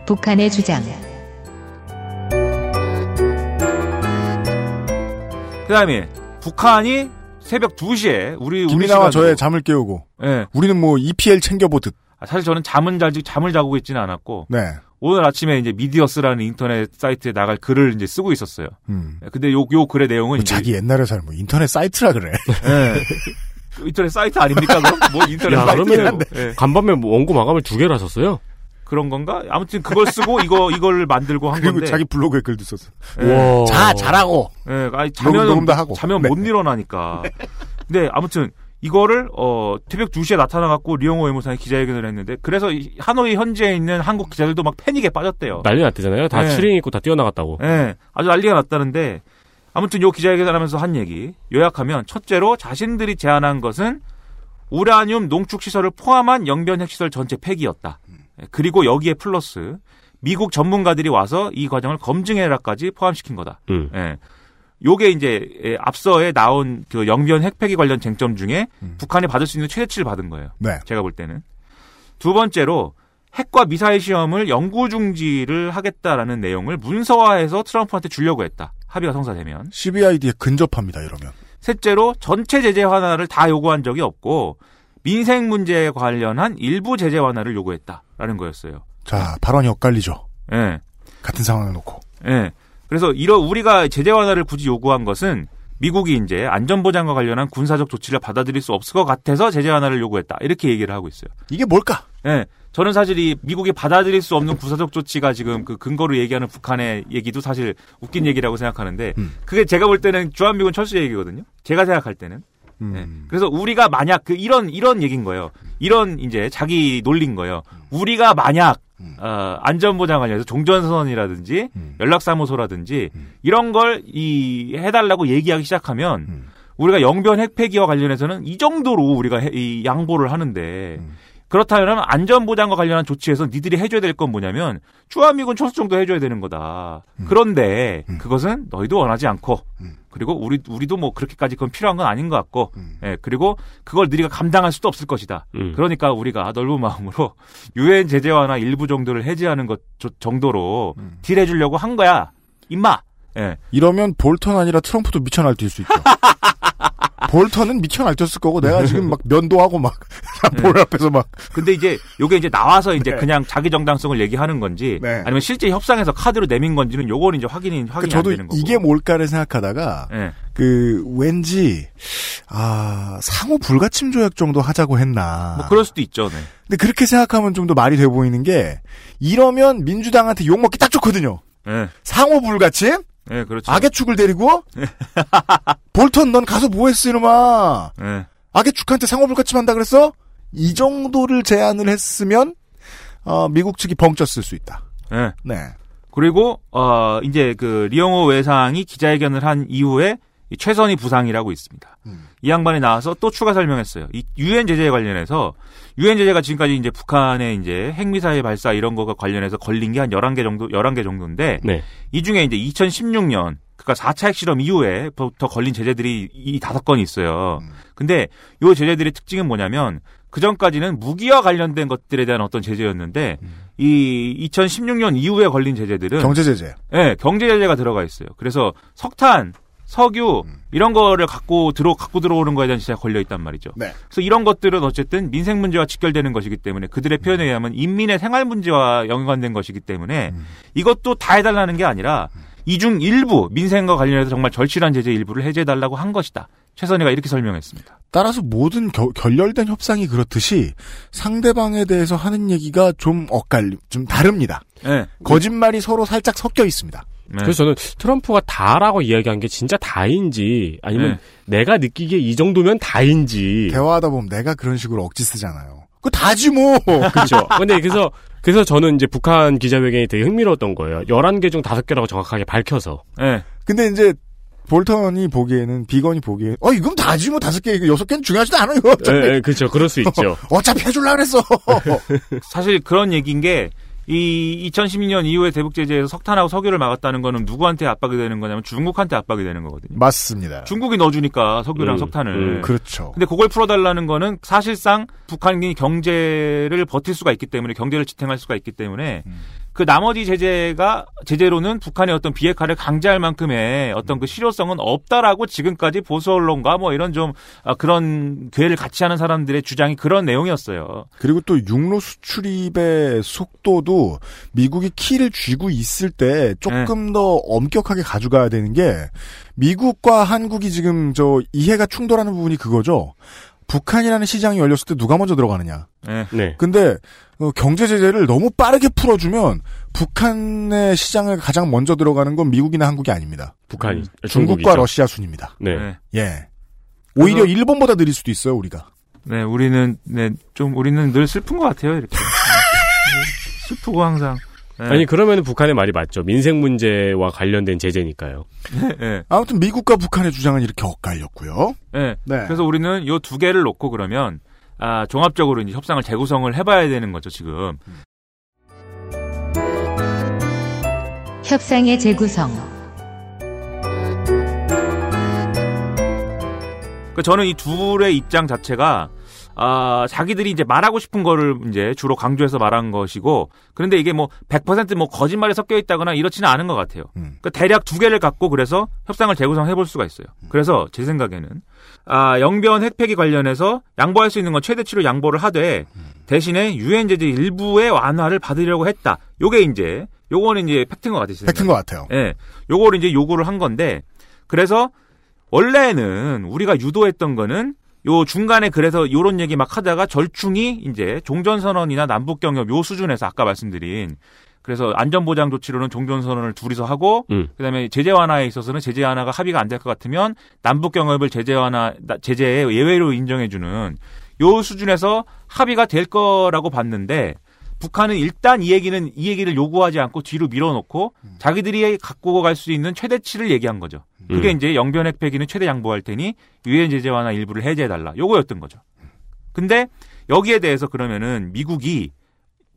북한의 주장.
그다음에 북한이 새벽 2시에 우리 우리
김이나와 저의 잠을 깨우고
예.
우리는 뭐 EPL 챙겨보듯
아, 사실 저는 잠은 잘 잠을 자고 있지는 않았고
네.
오늘 아침에 이제 미디어스라는 인터넷 사이트에 나갈 글을 이제 쓰고 있었어요.
음.
근데 요, 요 글의 내용은
뭐
이제
자기 옛날에 살뭐 인터넷 사이트라 그래.
예. 인터넷 사이트 아닙니까? 그럼? 뭐 인터넷
야,
사이트긴
그러면.
예.
간밤에 뭐 원고 마감을 두 개를 하셨어요?
그런 건가? 아무튼 그걸 쓰고 이거 <laughs> 이걸 만들고 한
그리고
건데.
자기 블로그에 글도 썼어.
예.
자, 잘하고.
예, 아니, 자면
녹음도 하고.
자면
네.
못 일어나니까. <laughs> 근데 아무튼 이거를 어 새벽 2시에 나타나 갖고 리용호 외무상이 기자회견을 했는데 그래서 이 하노이 현지에 있는 한국 기자들도 막 패닉에 빠졌대요.
난리 났대잖아요. 다
네.
추링 입고 다 뛰어나갔다고.
예, 아주 난리가 났다는데 아무튼 요 기자회견을 하면서 한 얘기 요약하면 첫째로 자신들이 제안한 것은 우라늄 농축 시설을 포함한 영변 핵시설 전체 폐기였다. 예, 그리고 여기에 플러스 미국 전문가들이 와서 이 과정을 검증해라까지 포함시킨 거다.
음.
예. 요게 이제 예, 앞서에 나온 그 영변 핵폐기 관련 쟁점 중에 북한이 받을 수 있는 최대치를 받은 거예요.
네.
제가 볼 때는 두 번째로 핵과 미사일 시험을 영구 중지를 하겠다라는 내용을 문서화해서 트럼프한테 주려고 했다. 합의가 성사되면.
CBID에 근접합니다, 이러면.
셋째로 전체 제재 완화를 다 요구한 적이 없고 민생 문제에 관련한 일부 제재 완화를 요구했다 라는 거였어요.
자, 발언이 엇갈리죠.
예.
같은 상황을 놓고.
예. 그래서 이런 우리가 제재 완화를 굳이 요구한 것은 미국이 이제 안전보장과 관련한 군사적 조치를 받아들일 수 없을 것 같아서 제재 완화를 요구했다. 이렇게 얘기를 하고 있어요.
이게 뭘까?
예. 저는 사실 이 미국이 받아들일 수 없는 군사적 조치가 지금 그 근거로 얘기하는 북한의 얘기도 사실 웃긴 얘기라고 생각하는데 그게 제가 볼 때는 주한미군 철수 얘기거든요. 제가 생각할 때는. 예. 그래서 우리가 만약 그 이런 이런 얘기인 거예요. 이런 이제 자기 놀린 거예요. 우리가 만약 어, 안전보장 관련해서 종전선언이라든지 연락사무소라든지 이런 걸 이 해달라고 얘기하기 시작하면 우리가 영변 핵폐기와 관련해서는 이 정도로 우리가 해- 이 양보를 하는데 그렇다면 안전보장과 관련한 조치에서 니들이 해줘야 될 건 뭐냐면 주한미군 철수 정도 해줘야 되는 거다. 그런데 그것은 너희도 원하지 않고 그리고 우리 우리도 뭐 그렇게까지 그건 필요한 건 아닌 것 같고 예 그리고 그걸 너희가 감당할 수도 없을 것이다.
음.
그러니까 우리가 넓은 마음으로 <laughs> 유엔 제재 완화 일부 정도를 해제하는 것 조- 정도로 딜해 주려고 한 거야. 임마. 예.
이러면 볼턴 아니라 트럼프도 미쳐 날뛸 수 있죠. <laughs> 볼턴은 미쳐 날뛰었을 거고 내가 지금 막 면도하고 막볼 앞에서 막
근데 이제 요게 이제 나와서 이제
네.
그냥 자기 정당성을 얘기하는 건지
네.
아니면 실제 협상에서 카드로 내민 건지는 요거는 이제 확인이 확인이
그러니까
안
저도
되는 거고.
이게 뭘까를 생각하다가
예.
그 왠지 아 상호 불가침 조약 정도 하자고 했나.
뭐 그럴 수도 있죠. 네.
근데 그렇게 생각하면 좀 더 말이 돼 보이는 게 이러면 민주당한테 욕 먹기 딱 좋거든요.
예.
상호 불가침?
예, 그렇죠.
악의 축을 데리고 <laughs> 볼턴 넌 가서 뭐 했어 이놈아.
예.
악의 축한테 상호 불가침 한다 그랬어? 이 정도를 제안을 했으면 어, 미국 측이 벙쪘을 수 있다.
예.
네.
그리고 어 이제 그 리영호 외상이 기자회견을 한 이후에 이 최선희 부상이라고 있습니다. 이 양반이 나와서 또 추가 설명했어요. 이 유엔 제재에 관련해서 유엔 제재가 지금까지 이제 북한의 이제 핵미사일 발사 이런 거가 관련해서 걸린 게한 11개 정도 11개 정도인데
네.
이 중에 이제 2016년 그러니까 4차 핵실험 이후에부터 걸린 제재들이 이 다섯 건이 있어요. 근데 요 제재들의 특징은 뭐냐면 그 전까지는 무기와 관련된 것들에 대한 어떤 제재였는데 이 2016년 이후에 걸린 제재들은
경제 제재.
네, 경제 제재가 들어가 있어요. 그래서 석탄, 석유 이런 거를 갖고 들어 갖고 들어오는 거에 대한 제재가 걸려 있단 말이죠.
네.
그래서 이런 것들은 어쨌든 민생 문제와 직결되는 것이기 때문에 그들의 표현에 의하면 인민의 생활 문제와 연관된 것이기 때문에 이것도 다 해달라는 게 아니라 이 중 일부 민생과 관련해서 정말 절실한 제재 일부를 해제해달라고 한 것이다. 최선희가 이렇게 설명했습니다.
따라서 모든 겨- 결렬된 협상이 그렇듯이 상대방에 대해서 하는 얘기가 좀 엇갈림, 좀 다릅니다.
네.
거짓말이 서로 살짝 섞여 있습니다.
그래서 저는 트럼프가 다라고 이야기한 게 진짜 다인지 아니면 내가 느끼기에 이 정도면 다인지
대화하다 보면 내가 그런 식으로 억지 쓰잖아요. 그거 다지 뭐. <laughs>
그렇죠. 근데 그래서 그래서 저는 이제 북한 기자회견이 되게 흥미로웠던 거예요. 11개 중 5개라고 정확하게 밝혀서.
네.
근데 이제 볼턴이 보기에는 비건이 보기에 어 이건 다지 뭐 다섯 개 여섯 개는 중요하지도 않아요.
예, 예, 그렇죠. 그럴 수 있죠. <laughs>
어차피 해줄라 그랬어. <laughs>
사실 그런 얘기인 게, 이 2012년 이후에 대북 제재에서 석탄하고 석유를 막았다는 거는 누구한테 압박이 되는 거냐면 중국한테 압박이 되는 거거든요.
맞습니다.
중국이 넣어주니까 석유랑
음,
석탄을.
음, 그렇죠.
근데 그걸 풀어달라는 거는 사실상 북한이 경제를 버틸 수가 있기 때문에 경제를 지탱할 수가 있기 때문에
음.
그 나머지 제재가 제재로는 북한의 어떤 비핵화를 강제할 만큼의 어떤 그 실효성은 없다라고 지금까지 보수 언론과 뭐 이런 좀 아, 그런 괴를 같이 하는 사람들의 주장이 그런 내용이었어요.
그리고 또 육로 수출입의 속도도 미국이 키를 쥐고 있을 때 조금 더 엄격하게 가져가야 되는 게 미국과 한국이 지금 저 이해가 충돌하는 부분이 그거죠. 북한이라는 시장이 열렸을 때 누가 먼저 들어가느냐.
네.
네.
근데 어, 경제 제재를 너무 빠르게 풀어주면 북한의 시장을 가장 먼저 들어가는 건 미국이나 한국이 아닙니다.
북한이
중국과
중국이죠.
러시아 순입니다.
네.
예. 오히려
그래서-
일본보다 느릴 수도 있어요, 우리가.
네, 우리는 네, 좀 우리는 늘 슬픈 것 같아요, 이렇게. 네, 슬프고 항상. 네.
아니 그러면 북한의 말이 맞죠. 민생 문제와 관련된 제재니까요.
네.
아무튼 미국과 북한의 주장은 이렇게 엇갈렸고요.
네.
네.
그래서 우리는 요두 개를 놓고 그러면 아, 종합적으로 이제 협상을 재구성을 해봐야 되는 거죠, 지금.
협상의 재구성.
그 저는 이 둘의 입장 자체가 아, 자기들이 이제 말하고 싶은 거를 이제 주로 강조해서 말한 것이고, 그런데 이게 뭐 100%뭐 거짓말에 섞여 있다거나 이렇지는 않은 것 같아요. 그 대략 두 개를 갖고 그래서 협상을 재구성해 볼 수가 있어요. 그래서 제 생각에는 아, 영변 핵폐기 관련해서 양보할 수 있는 건 최대치로 양보를 하되 대신에 유엔 제재 일부의 완화를 받으려고 했다. 요게 이제 요거는 이제 팩트인 것. 제
팩트인 것 같아요.
예. 요거를 이제 요구를 한 건데 그래서 원래는 우리가 유도했던 거는 요 중간에 그래서 요런 얘기 막 하다가 절충이 이제 종전선언이나 남북경협 요 수준에서 아까 말씀드린 그래서 안전보장 조치로는 종전선언을 둘이서 하고
음.
그다음에 제재 완화에 있어서는 제재 완화가 합의가 안 될 것 같으면 남북 경협을 제재 완화 나- 제재에 예외로 인정해 주는 요 수준에서 합의가 될 거라고 봤는데 북한은 일단 이 얘기는 이 얘기를 요구하지 않고 뒤로 밀어놓고 자기들이 갖고 갈 수 있는 최대치를 얘기한 거죠. 그게
음.
이제 영변 핵폐기는 최대 양보할 테니 유엔 제재 완화 일부를 해제해 달라. 요거였던 거죠. 근데 여기에 대해서 그러면은 미국이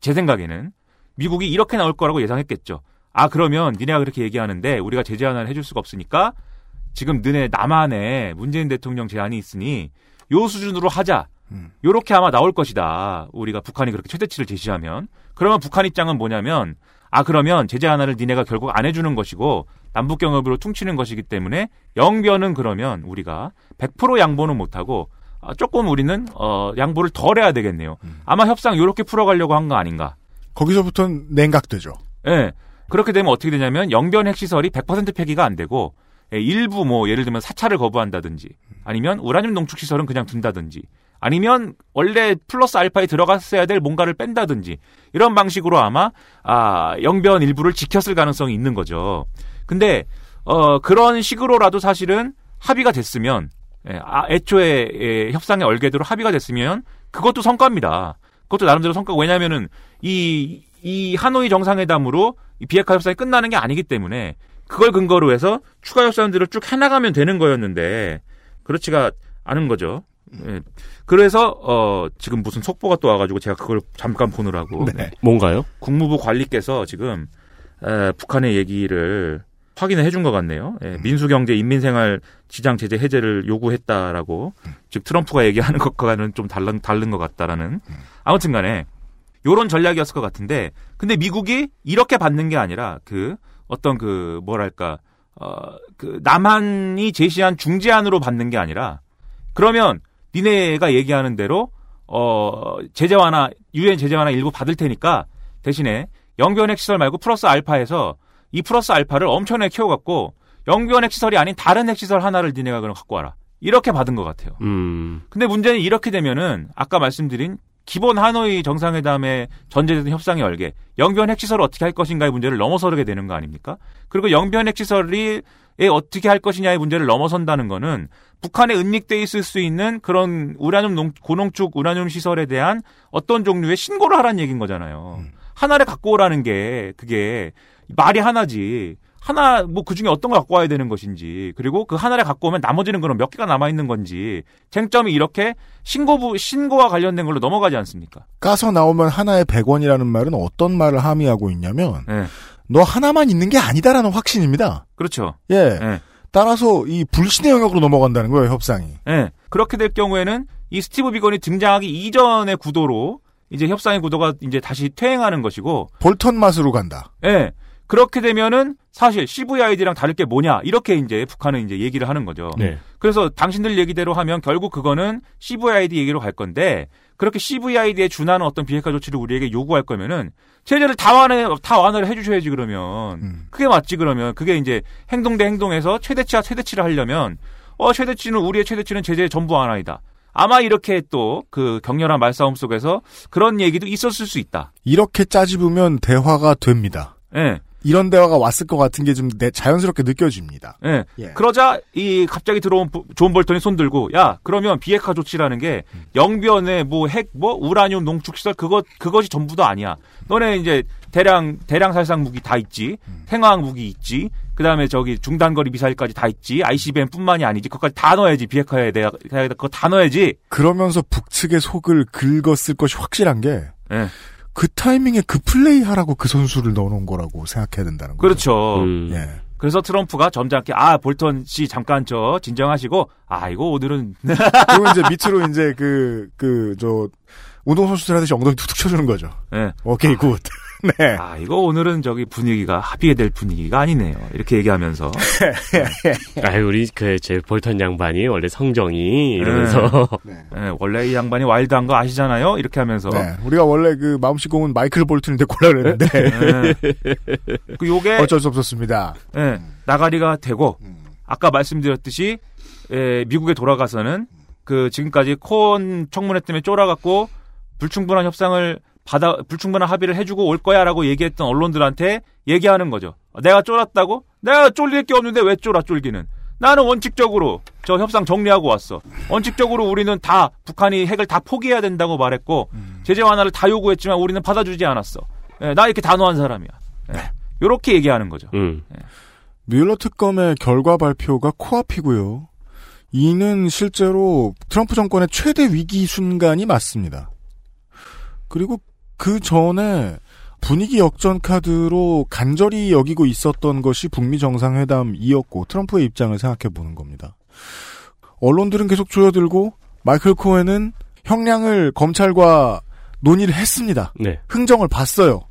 제 생각에는 미국이 이렇게 나올 거라고 예상했겠죠. 아 그러면 니네가 그렇게 얘기하는데 우리가 제재 하나를 해줄 수가 없으니까 지금 너네 남한에 문재인 대통령 제안이 있으니 요 수준으로 하자. 요렇게 아마 나올 것이다. 우리가 북한이 그렇게 최대치를 제시하면 그러면 북한 입장은 뭐냐면 아 그러면 제재 하나를 니네가 결국 안 해주는 것이고 남북 경협으로 퉁치는 것이기 때문에 영변은 그러면 우리가 100% 양보는 못하고 아, 조금 우리는 어, 양보를 덜 해야 되겠네요. 아마 협상 요렇게 풀어가려고 한 거 아닌가.
거기서부터는 냉각되죠.
예. 그렇게 되면 어떻게 되냐면 영변 핵시설이 100% 폐기가 안 되고 예, 일부 뭐 예를 들면 사찰을 거부한다든지 아니면 우라늄 농축 시설은 그냥 둔다든지 아니면 원래 플러스 알파에 들어갔어야 될 뭔가를 뺀다든지 이런 방식으로 아마 아 영변 일부를 지켰을 가능성이 있는 거죠. 근데 어 그런 식으로라도 사실은 합의가 됐으면 예, 아, 애초에 예, 협상의 얼개대로 합의가 됐으면 그것도 성과입니다. 그것도 나름대로 성과고 왜냐하면은 이, 이 하노이 정상회담으로 이 비핵화 협상이 끝나는 게 아니기 때문에 그걸 근거로 해서 추가 협상들을 쭉 해나가면 되는 거였는데 그렇지가 않은 거죠. 예. 그래서 어 지금 무슨 속보가 또 와가지고 제가 그걸 잠깐 보느라고
네. 뭔가요?
국무부 관리께서 지금 에, 북한의 얘기를 확인을 해준 것 같네요. 예, 민수경제 인민생활 지장 제재 해제를 요구했다라고 즉 트럼프가 얘기하는 것과는 좀 다른 다른 것 같다라는 아무튼 간에 요런 전략이었을 것 같은데 근데 미국이 이렇게 받는 게 아니라 그 어떤 그 뭐랄까 어 그 남한이 제시한 중재안으로 받는 게 아니라 그러면 니네가 얘기하는 대로 어 제재 완화 유엔 제재 완화 일부 받을 테니까 대신에 영변핵 시설 말고 플러스 알파에서 이 플러스 알파를 엄청나게 키워갖고 영변핵 시설이 아닌 다른 핵 시설 하나를 니네가 그럼 갖고 와라 이렇게 받은 것 같아요.
음.
근데 문제는 이렇게 되면은 아까 말씀드린 기본 하노이 정상회담에 전제되는 협상의 얼개, 영변 핵시설을 어떻게 할 것인가의 문제를 넘어서게 되는 거 아닙니까? 그리고 영변 핵시설이 에 어떻게 할 것이냐의 문제를 넘어선다는 거는 북한에 은닉돼 있을 수 있는 그런 우라늄 농, 고농축 우라늄 시설에 대한 어떤 종류의 신고를 하라는 얘기인 거잖아요. 하나를 갖고 오라는 게 그게 말이 하나지. 하나 뭐 그 중에 어떤 걸 갖고 와야 되는 것인지 그리고 그 하나를 갖고 오면 나머지는 그럼 몇 개가 남아 있는 건지 쟁점이 이렇게 신고부 신고와 관련된 걸로 넘어가지 않습니까?
까서 나오면 하나에 100원이라는 말은 어떤 말을 함의하고 있냐면
네.
너 하나만 있는 게 아니다라는 확신입니다.
그렇죠.
예.
네.
따라서 이 불신의 영역으로 넘어간다는 거예요, 협상이.
예. 그렇게 될 경우에는 이 스티브 비건이 등장하기 이전의 구도로 이제 협상의 구도가 이제 다시 퇴행하는 것이고
볼턴 맛으로 간다.
예. 그렇게 되면은 사실 CVID랑 다를 게 뭐냐 이렇게 이제 북한은 이제 얘기를 하는 거죠.
네.
그래서 당신들 얘기대로 하면 결국 그거는 CVID 얘기로 갈 건데 그렇게 CVID에 준하는 어떤 비핵화 조치를 우리에게 요구할 거면은 제재를 다 완화 다 완화를 해주셔야지 그러면 그게 맞지 그러면 그게 이제 행동 대 행동에서 최대치와 최대치를 하려면 어 최대치는 우리의 최대치는 제재 전부 완화이다. 아마 이렇게 또 그 격렬한 말싸움 속에서 그런 얘기도 있었을 수 있다.
이렇게 짜집으면 대화가 됩니다.
예.
이런 대화가 왔을 것 같은 게 좀 자연스럽게 느껴집니다.
예.
예.
그러자 이 갑자기 들어온 부- 존 볼턴이 손 들고 야 그러면 비핵화 조치라는 게 영변의 뭐 핵뭐 우라늄 농축 시설 그것 그것이 전부도 아니야. 너네 이제 대량 대량 살상 무기 다 있지. 생화학 무기 있지. 그 다음에 저기 중단거리 미사일까지 다 있지. ICBM뿐만이 아니지. 그것까지 다 넣어야지 비핵화에 대해 그거 다 넣어야지.
그러면서 북측의 속을 긁었을 것이 확실한 게
예.
그 타이밍에 그 플레이 하라고 그 선수를 넣어놓은 거라고 생각해야 된다는 거죠.
그렇죠.
음.
예.
그래서 트럼프가 점잖게 아 볼턴 씨 잠깐 저 진정하시고 아 이거 오늘은 <laughs>
그리고 이제 밑으로 이제 그, 그, 저, 운동 선수들 하듯이 엉덩이 툭툭 쳐주는 거죠.
예.
오케이, good. <laughs> 네.
아, 이거 오늘은 저기 분위기가 합의가 될 분위기가 아니네요. 이렇게 얘기하면서. <laughs>
아, 우리 그 제 볼턴 양반이 원래 성정이 이러면서 <laughs>
네, 원래 이 양반이 와일드한 거 아시잖아요? 이렇게 하면서.
네. 우리가 원래 그 마음씨 고운 마이클 볼튼을 데리고 올라 그랬는데.
네. 그 요게.
어쩔 수 없었습니다.
예, 나가리가 되고, 아까 말씀드렸듯이, 예, 미국에 돌아가서는 그 지금까지 코온 청문회 때문에 쫄아갖고 불충분한 협상을 받아, 불충분한 합의를 해주고 올 거야라고 얘기했던 언론들한테 얘기하는 거죠. 내가 쫄았다고? 내가 쫄릴 게 없는데 왜 쫄아, 쫄기는? 나는 원칙적으로 저 협상 정리하고 왔어. 원칙적으로 우리는 다 북한이 핵을 다 포기해야 된다고 말했고 제재 완화를 다 요구했지만 우리는 받아주지 않았어. 예, 나 이렇게 단호한 사람이야. 예, 요렇게 얘기하는 거죠.
음.
뮬러 특검의 결과 발표가 코앞이고요. 이는 실제로 트럼프 정권의 최대 위기 순간이 맞습니다. 그리고 그 전에 분위기 역전 카드로 간절히 여기고 있었던 것이 북미 정상회담이었고 트럼프의 입장을 생각해 보는 겁니다. 언론들은 계속 조여들고 마이클 코엔은 형량을 검찰과 논의를 했습니다.
네.
흥정을 봤어요.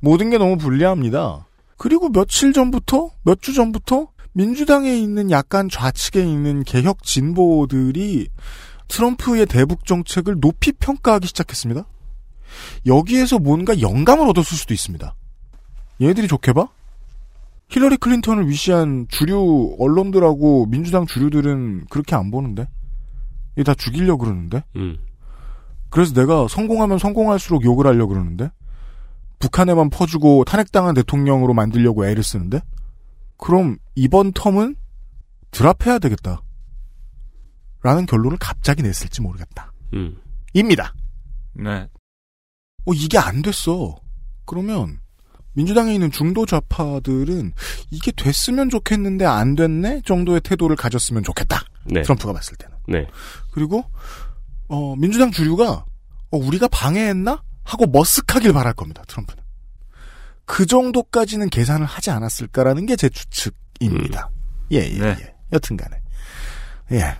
모든 게 너무 불리합니다. 그리고 며칠 전부터, 몇 주 전부터 민주당에 있는 약간 좌측에 있는 개혁 진보들이 트럼프의 대북 정책을 높이 평가하기 시작했습니다. 여기에서 뭔가 영감을 얻었을 수도 있습니다. 얘네들이 좋게 봐? 힐러리 클린턴을 위시한 주류 언론들하고 민주당 주류들은 그렇게 안 보는데? 이게 다 죽이려 그러는데?
음.
그래서 내가 성공하면 성공할수록 욕을 하려 그러는데? 북한에만 퍼주고 탄핵당한 대통령으로 만들려고 애를 쓰는데? 그럼 이번 텀은 드랍해야 되겠다. 라는 결론을 갑자기 냈을지 모르겠다.
음.
입니다.
네.
어, 이게 안 됐어. 그러면 민주당에 있는 중도 좌파들은 이게 됐으면 좋겠는데 안 됐네 정도의 태도를 가졌으면 좋겠다.
네.
트럼프가 봤을 때는.
네.
그리고 어, 민주당 주류가 어, 우리가 방해했나 하고 머쓱하길 바랄 겁니다. 트럼프는. 그 정도까지는 계산을 하지 않았을까라는 게 제 추측입니다. 예, 예,
네.
예. 여튼간에. 예.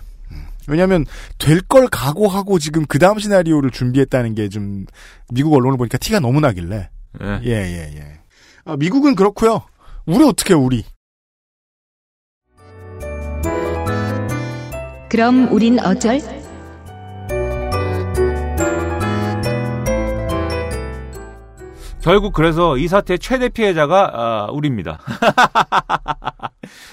음. 왜냐하면 될 걸 각오하고 지금 그 다음 시나리오를 준비했다는 게 좀 미국 언론을 보니까 티가 너무 나길래.
네.
예, 예, 예. 아, 미국은 그렇고요. 우리 어떻게 우리?
그럼 우린 어쩔?
결국 그래서 이 사태의 최대 피해자가 아, 우리입니다.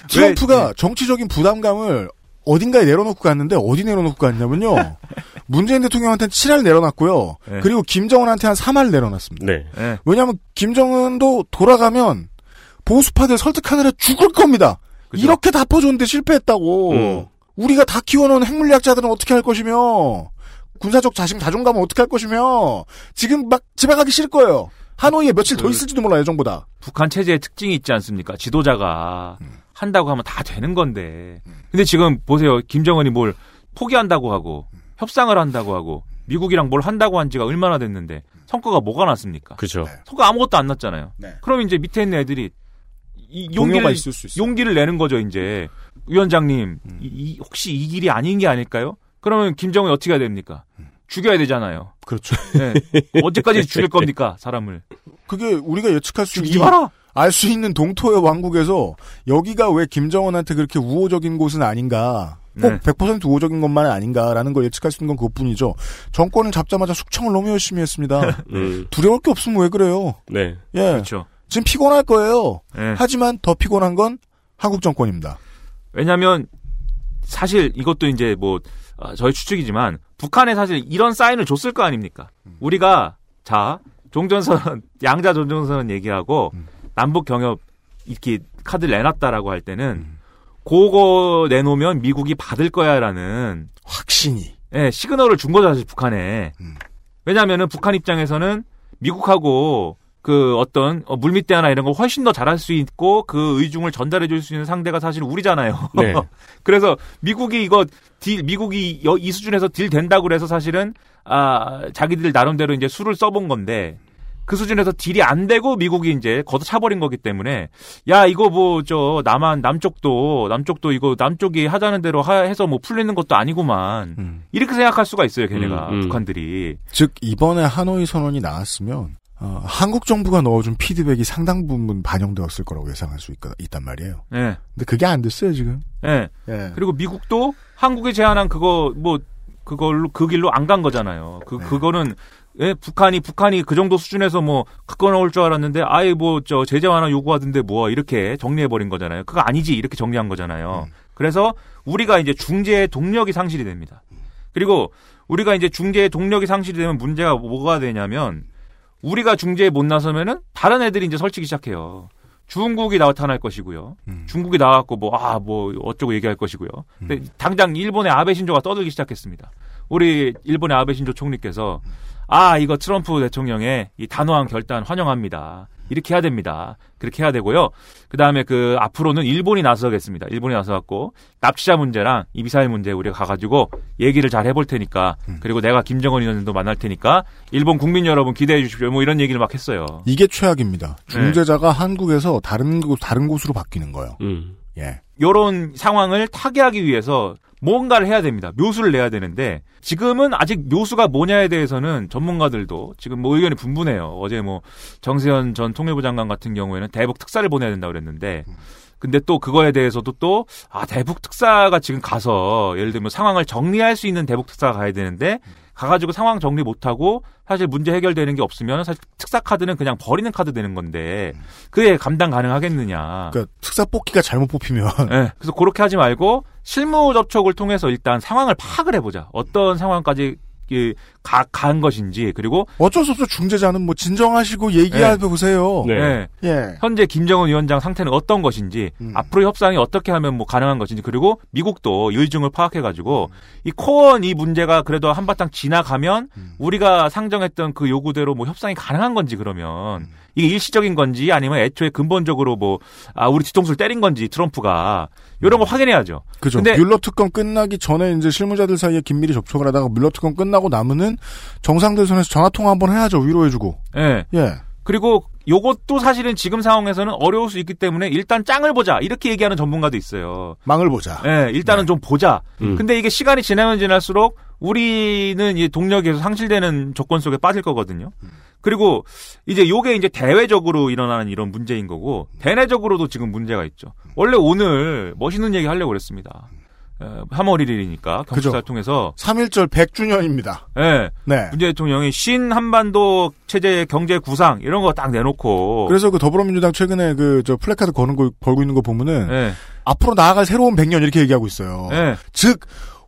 트럼프가 정치적인 부담감을 어딘가에 내려놓고 갔는데 어디 내려놓고 갔냐면요. <laughs> 문재인 대통령한테는 7할 내려놨고요.
네.
그리고 김정은한테 한 3할 내려놨습니다.
네.
네.
왜냐하면 김정은도 돌아가면 보수파들 설득하느라 죽을 겁니다. 이렇게 다 퍼줬는데 실패했다고.
음.
우리가 다 키워놓은 핵물리학자들은 어떻게 할 것이며 군사적 자신 자존감은 어떻게 할 것이며 지금 막 집에 가기 싫을 거예요. 하노이에 며칠 더 있을지도 몰라요, 예정보다.
북한 체제의 특징이 있지 않습니까? 지도자가
음.
한다고 하면 다 되는 건데. 근데 지금 보세요. 김정은이 뭘 포기한다고 하고
음.
협상을 한다고 하고 미국이랑 뭘 한다고 한 지가 얼마나 됐는데 성과가 뭐가 났습니까?
그죠.
성과 아무것도 안 났잖아요.
네.
그럼 이제 밑에 있는 애들이 이 용기를
있을 수 있어요.
용기를 내는 거죠, 이제. 위원장님, 이- 이- 혹시 이 길이 아닌 게 아닐까요? 그러면 김정은이 어떻게 해야 됩니까? 죽여야 되잖아요.
그렇죠.
네. 언제까지 죽일 <laughs> 겁니까, 사람을?
그게 우리가 예측할 수
죽이지 마라!
알 수 있는 동토의 왕국에서 여기가 왜 김정은한테 그렇게 우호적인 곳은 아닌가. 꼭
네.
100% 우호적인 것만은 아닌가라는 걸 예측할 수 있는 건 그것뿐이죠. 정권을 잡자마자 숙청을 너무 열심히 했습니다.
음. <laughs>
두려울 게 없으면 왜 그래요?
네.
예.
그렇죠.
지금 피곤할 거예요.
네.
하지만 더 피곤한 건 한국 정권입니다.
왜냐하면 사실 이것도 이제 뭐 어, 저희 추측이지만 북한에 사실 이런 사인을 줬을 거 아닙니까? 우리가 자 종전선 <laughs> 양자 종전선 얘기하고 남북 경협 이렇게 카드를 내놨다라고 할 때는 그거 내놓으면 미국이 받을 거야라는
확신이
예, 시그널을 준 거죠 사실 북한에. 왜냐하면은 북한 입장에서는 미국하고 그 어떤 어, 물밑대화나 이런 거 훨씬 더 잘할 수 있고 그 의중을 전달해 줄 수 있는 상대가 사실 우리잖아요.
네. <laughs>
그래서 미국이 이거 딜 미국이 여- 이 수준에서 딜 된다고 그래서 사실은 아 자기들 나름대로 이제 수를 써본 건데 그 수준에서 딜이 안 되고 미국이 이제 걷어 차버린 거기 때문에 야 이거 뭐 저 남한 남쪽도 남쪽도 이거 남쪽이 하자는 대로 하, 해서 뭐 풀리는 것도 아니구만 이렇게 생각할 수가 있어요 걔네가
음, 음.
북한들이
즉 이번에 하노이 선언이 나왔으면 어, 한국 정부가 넣어준 피드백이 상당 부분 반영되었을 거라고 예상할 수 있, 있단 말이에요.
예.
근데 그게 안 됐어요 지금.
예.
예.
그리고 미국도 한국이 제안한 그거 뭐 그걸로 그 길로 안 간 거잖아요. 그 그거는 예, 북한이 북한이 그 정도 수준에서 뭐 갖고 나올 줄 알았는데 아예 뭐 저 제재 완화 요구하던데 뭐 이렇게 정리해 버린 거잖아요. 그거 아니지 이렇게 정리한 거잖아요. 그래서 우리가 이제 중재의 동력이 상실이 됩니다. 그리고 우리가 이제 중재의 동력이 상실이 되면 문제가 뭐가 되냐면 우리가 중재에 못 나서면은 다른 애들이 이제 설치기 시작해요. 중국이 나타날 것이고요. 중국이 나왔고 뭐아 뭐 어쩌고 얘기할 것이고요. 근데 당장 일본의 아베 신조가 떠들기 시작했습니다. 우리 일본의 아베 신조 총리께서 아 이거 트럼프 대통령의 이 단호한 결단 환영합니다. 이렇게 해야 됩니다. 그렇게 해야 되고요. 그 다음에 그 앞으로는 일본이 나서겠습니다. 일본이 나서갖고 납치자 문제랑 이 미사일 문제 우리가 가가지고 얘기를 잘 해볼 테니까 그리고 내가 김정은 위원장도 만날 테니까 일본 국민 여러분 기대해 주십시오. 뭐 이런 얘기를 막 했어요.
이게 최악입니다. 중재자가 한국에서 다른 곳 다른 곳으로 바뀌는 거예요.
음.
예.
요런 상황을 타개하기 위해서 뭔가를 해야 됩니다. 묘수를 내야 되는데 지금은 아직 묘수가 뭐냐에 대해서는 전문가들도 지금 뭐 의견이 분분해요. 어제 뭐 정세현 전 통일부 장관 같은 경우에는 대북 특사를 보내야 된다 그랬는데 근데 또 그거에 대해서도 또 아 대북 특사가 지금 가서 예를 들면 상황을 정리할 수 있는 대북 특사가 가야 되는데 가가지고 상황 정리 못하고 사실 문제 해결되는 게 없으면 사실 특사 카드는 그냥 버리는 카드 되는 건데 그게 감당 가능하겠느냐.
그러니까 특사 뽑기가 잘못 뽑히면
네, 그래서 그렇게 하지 말고 실무 접촉을 통해서 일단 상황을 파악을 해보자. 어떤 상황까지 이, 가, 간 것인지 그리고
어쩔 수 없어 중재자는 뭐 진정하시고 얘기해 보세요.
네.
예.
현재 김정은 위원장 상태는 어떤 것인지 앞으로 협상이 어떻게 하면 뭐 가능한 것인지 그리고 미국도 일중을 파악해 가지고 이 코원 이 문제가 그래도 한바탕 지나가면 우리가 상정했던 그 요구대로 뭐 협상이 가능한 건지 그러면 이게 일시적인 건지 아니면 애초에 근본적으로 뭐 아 우리 뒤통수를 때린 건지 트럼프가 이런 걸 확인해야죠.
그죠.
근데
뮬러 특검 끝나기 전에 이제 실무자들 사이에 긴밀히 접촉을 하다가 뮬러 특검 끝나고 남으는 정상들 선에서 전화 통화 한번 해야죠. 위로해주고.
예.
예.
그리고 요것도 사실은 지금 상황에서는 어려울 수 있기 때문에 일단 짱을 보자 이렇게 얘기하는 전문가도 있어요.
망을 보자.
예, 일단은 좀 보자.
음.
근데 이게 시간이 지나면 지날수록 우리는 이 계속 상실되는 조건 속에 빠질 거거든요. 그리고 이제 요게 이제 대외적으로 일어나는 이런 문제인 거고 대내적으로도 지금 문제가 있죠. 원래 오늘 멋있는 얘기 하려고 그랬습니다. 어, 3월 1일이니까 경찰 통해서
3.1절 100주년입니다.
예.
네.
문재인 대통령이 신 한반도 체제 경제 구상 이런 거 딱 내놓고
그래서 그 더불어민주당 최근에 그 저 플래카드 거는 거 걸고 있는 거 보면은
예.
앞으로 나아갈 새로운 100년 이렇게 얘기하고 있어요.
예.
즉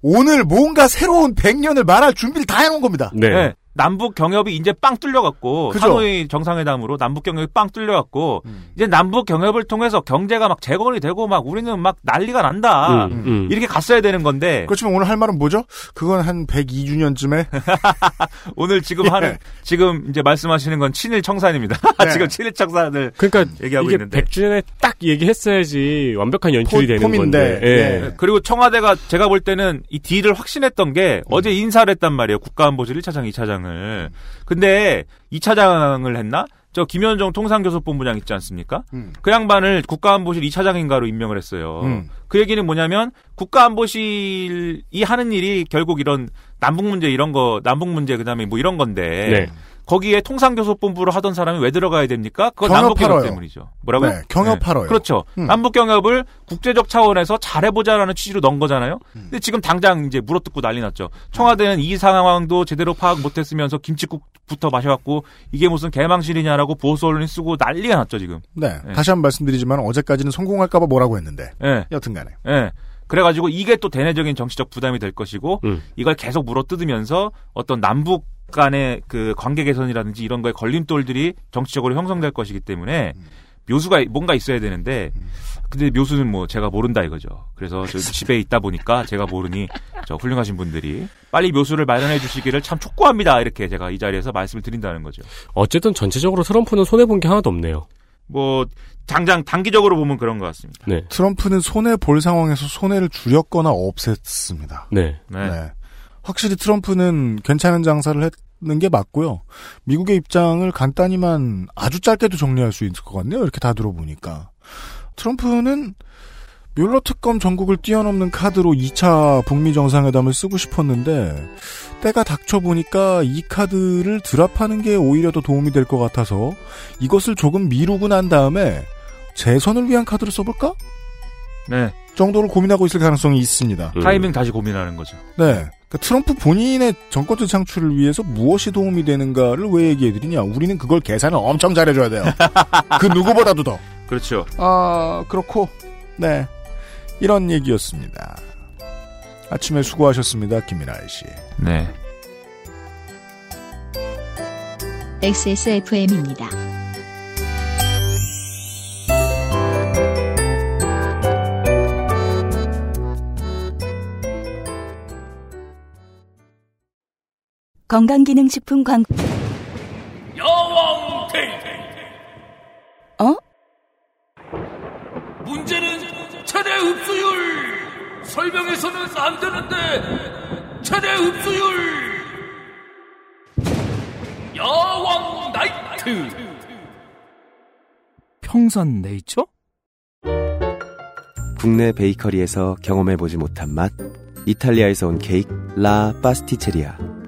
오늘 뭔가 새로운 100년을 말할 준비를 다 해놓은 겁니다.
네.
예. 남북 경협이 이제 빵 뚫려갖고
그죠?
하노이 정상회담으로 남북 경협이 빵 뚫려갖고
음.
이제 남북 경협을 통해서 경제가 막 재건이 되고 막 우리는 막 난리가 난다
음, 음.
이렇게 갔어야 되는 건데
그렇지만 오늘 할 말은 뭐죠? 그건 한 102주년쯤에 <laughs>
오늘 지금
예.
하는 지금 이제 말씀하시는 건 친일 청산입니다. <laughs>
네.
지금 친일 청산을
그러니까
얘기하고
이게
있는데
100주년에 딱 얘기했어야지 완벽한 연출이
포-
되는
폼인데,
건데. 예.
네.
그리고 청와대가 제가 볼 때는 이 딜을 확신했던 게
음.
어제 인사를 했단 말이에요. 국가안보실 1차장, 2차장 을. 근데 2차 장을 했나? 저 김현정 통상교섭본부장 있지 않습니까?
음.
그 양반을 국가안보실 2차장인가로 임명을 했어요.
음.
그 얘기는 뭐냐면 국가안보실이 하는 일이 결국 이런 남북 문제 이런 거 남북 문제 그다음에 뭐 이런 건데
네.
거기에 통상교섭본부로 하던 사람이 왜 들어가야 됩니까? 그건
경협하러요.
남북경협 때문이죠. 뭐라고요?
네, 경협하러요.
그렇죠.
음.
남북경협을 국제적 차원에서 잘해보자라는 취지로 넣은 거잖아요.
음.
근데 지금 당장 이제 물어뜯고 난리 났죠. 청와대는 이 상황도 제대로 파악 못했으면서 김치국부터 마셔갖고 이게 무슨 개망실이냐라고 보수 언론이 쓰고 난리가 났죠 지금.
네,
네.
다시 한 번 말씀드리지만 어제까지는 성공할까봐 뭐라고 했는데
예.
여튼간에
예. 그래가지고 이게 또 대내적인 정치적 부담이 될 것이고
음.
이걸 계속 물어뜯으면서 어떤 남북 간의 그 관계 개선이라든지 이런 거에 걸림돌들이 정치적으로 형성될 것이기 때문에 묘수가 뭔가 있어야 되는데 근데 묘수는 뭐 제가 모른다 이거죠. 그래서 저 집에 있다 보니까 제가 모르니 저 훌륭하신 분들이 빨리 묘수를 마련해 주시기를 참 촉구합니다. 이렇게 제가 이 자리에서 말씀을 드린다는 거죠.
어쨌든 전체적으로 트럼프는 손해 본 게 하나도 없네요.
뭐 당장 단기적으로 보면 그런 것 같습니다.
네.
트럼프는 손해 볼 상황에서 손해를 줄였거나 없앴습니다.
네.
네.
네. 확실히 트럼프는 괜찮은 장사를 했 는게 맞고요. 미국의 입장을 간단히만 아주 짧게도 정리할 수 있을 것 같네요. 이렇게 다 들어보니까. 트럼프는 뮬러 특검 전국을 뛰어넘는 카드로 2차 북미 정상회담을 쓰고 싶었는데 때가 닥쳐보니까 이 카드를 드랍하는 게 오히려 더 도움이 될 것 같아서 이것을 조금 미루고 난 다음에 재선을 위한 카드를 써볼까?
네.
정도를 고민하고 있을 가능성이 있습니다.
음.
타이밍 다시 고민하는 거죠.
네. 그러니까 트럼프 본인의 정권적 창출을 위해서 무엇이 도움이 되는가를 왜 얘기해드리냐. 우리는 그걸 계산을 엄청 잘해줘야 돼요. <laughs> 그 누구보다도 더.
그렇죠.
아, 그렇고, 네. 이런 얘기였습니다. 아침에 수고하셨습니다, 김민아 씨.
네.
XSFM입니다.
건강기능식품 광
여왕 데이트
어?
문제는 최대 흡수율! 설명해서는 안 되는데 최대 흡수율! 여왕 나이트!
평산 네이처?
국내 베이커리에서 경험해보지 못한 맛 이탈리아에서 온 케이크 라 파스티체리아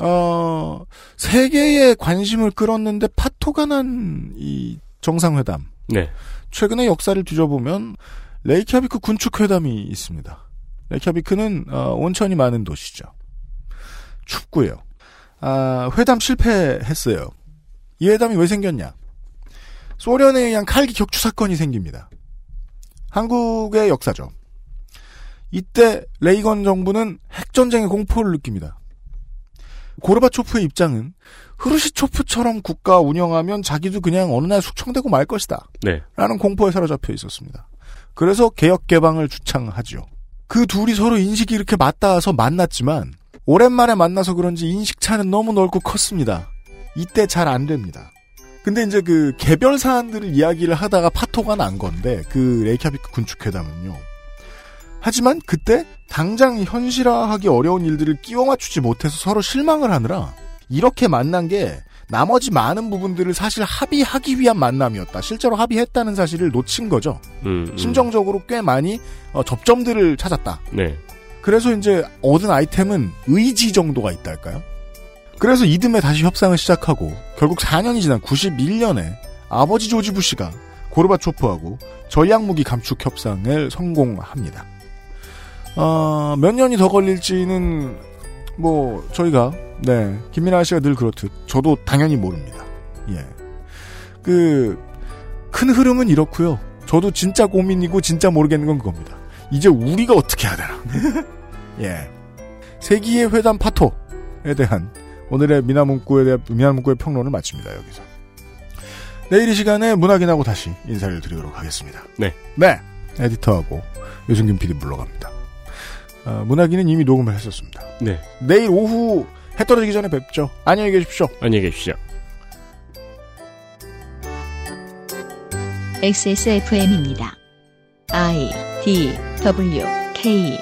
어, 세계의 관심을 끌었는데 파토가 난 이 정상회담.
네.
최근의 역사를 뒤져보면 레이캬비크 군축회담이 있습니다. 레이캬비크는 어, 온천이 많은 도시죠. 춥고요. 아, 회담 실패했어요. 이 회담이 왜 생겼냐? 소련에 의한 칼기 격추 사건이 생깁니다. 한국의 역사죠. 이때 레이건 정부는 핵전쟁의 공포를 느낍니다. 고르바초프의 입장은 흐루시초프처럼 국가 운영하면 자기도 그냥 어느 날 숙청되고 말 것이다.
네.
라는 공포에 사로잡혀 있었습니다. 그래서 개혁 개방을 주창하죠. 그 둘이 서로 인식이 이렇게 맞닿아서 만났지만 오랜만에 만나서 그런지 인식차는 너무 넓고 컸습니다. 이때 잘 안 됩니다. 근데 이제 그 개별 사안들을 이야기를 하다가 파토가 난 건데 그 레이캬비크 군축회담은요. 하지만 그때 당장 현실화하기 어려운 일들을 끼워 맞추지 못해서 서로 실망을 하느라 이렇게 만난 게 나머지 많은 부분들을 사실 합의하기 위한 만남이었다. 실제로 합의했다는 사실을 놓친 거죠.
음, 음.
심정적으로 꽤 많이 어, 접점들을 찾았다.
네.
그래서 이제 얻은 아이템은 의지 정도가 있달까요? 그래서 이듬해 다시 협상을 시작하고 결국 4년이 지난 91년에 아버지 조지 부시가 고르바초프하고 전략무기 감축 협상을 성공합니다. 어, 몇 년이 더 걸릴지는 뭐 저희가 네 김민아 씨가 늘 그렇듯 저도 당연히 모릅니다. 예, 그 큰 흐름은 이렇고요. 저도 진짜 고민이고 진짜 모르겠는 건 그겁니다. 이제 우리가 어떻게 해야 되나? <laughs> 예, 세기의 회담 파토에 대한 오늘의 미나문구에 대한 미나문구의 평론을 마칩니다 여기서. 내일 이 시간에 문학인하고 다시 인사를 드리도록 하겠습니다.
네.
네. 에디터하고 유승균 PD 물러갑니다. 어, 문학인은 이미 녹음을 했었습니다.
네.
내일 오후 해 떨어지기 전에 뵙죠. 안녕히 계십시오.
안녕히 계십시오.
XSFM입니다. I D W K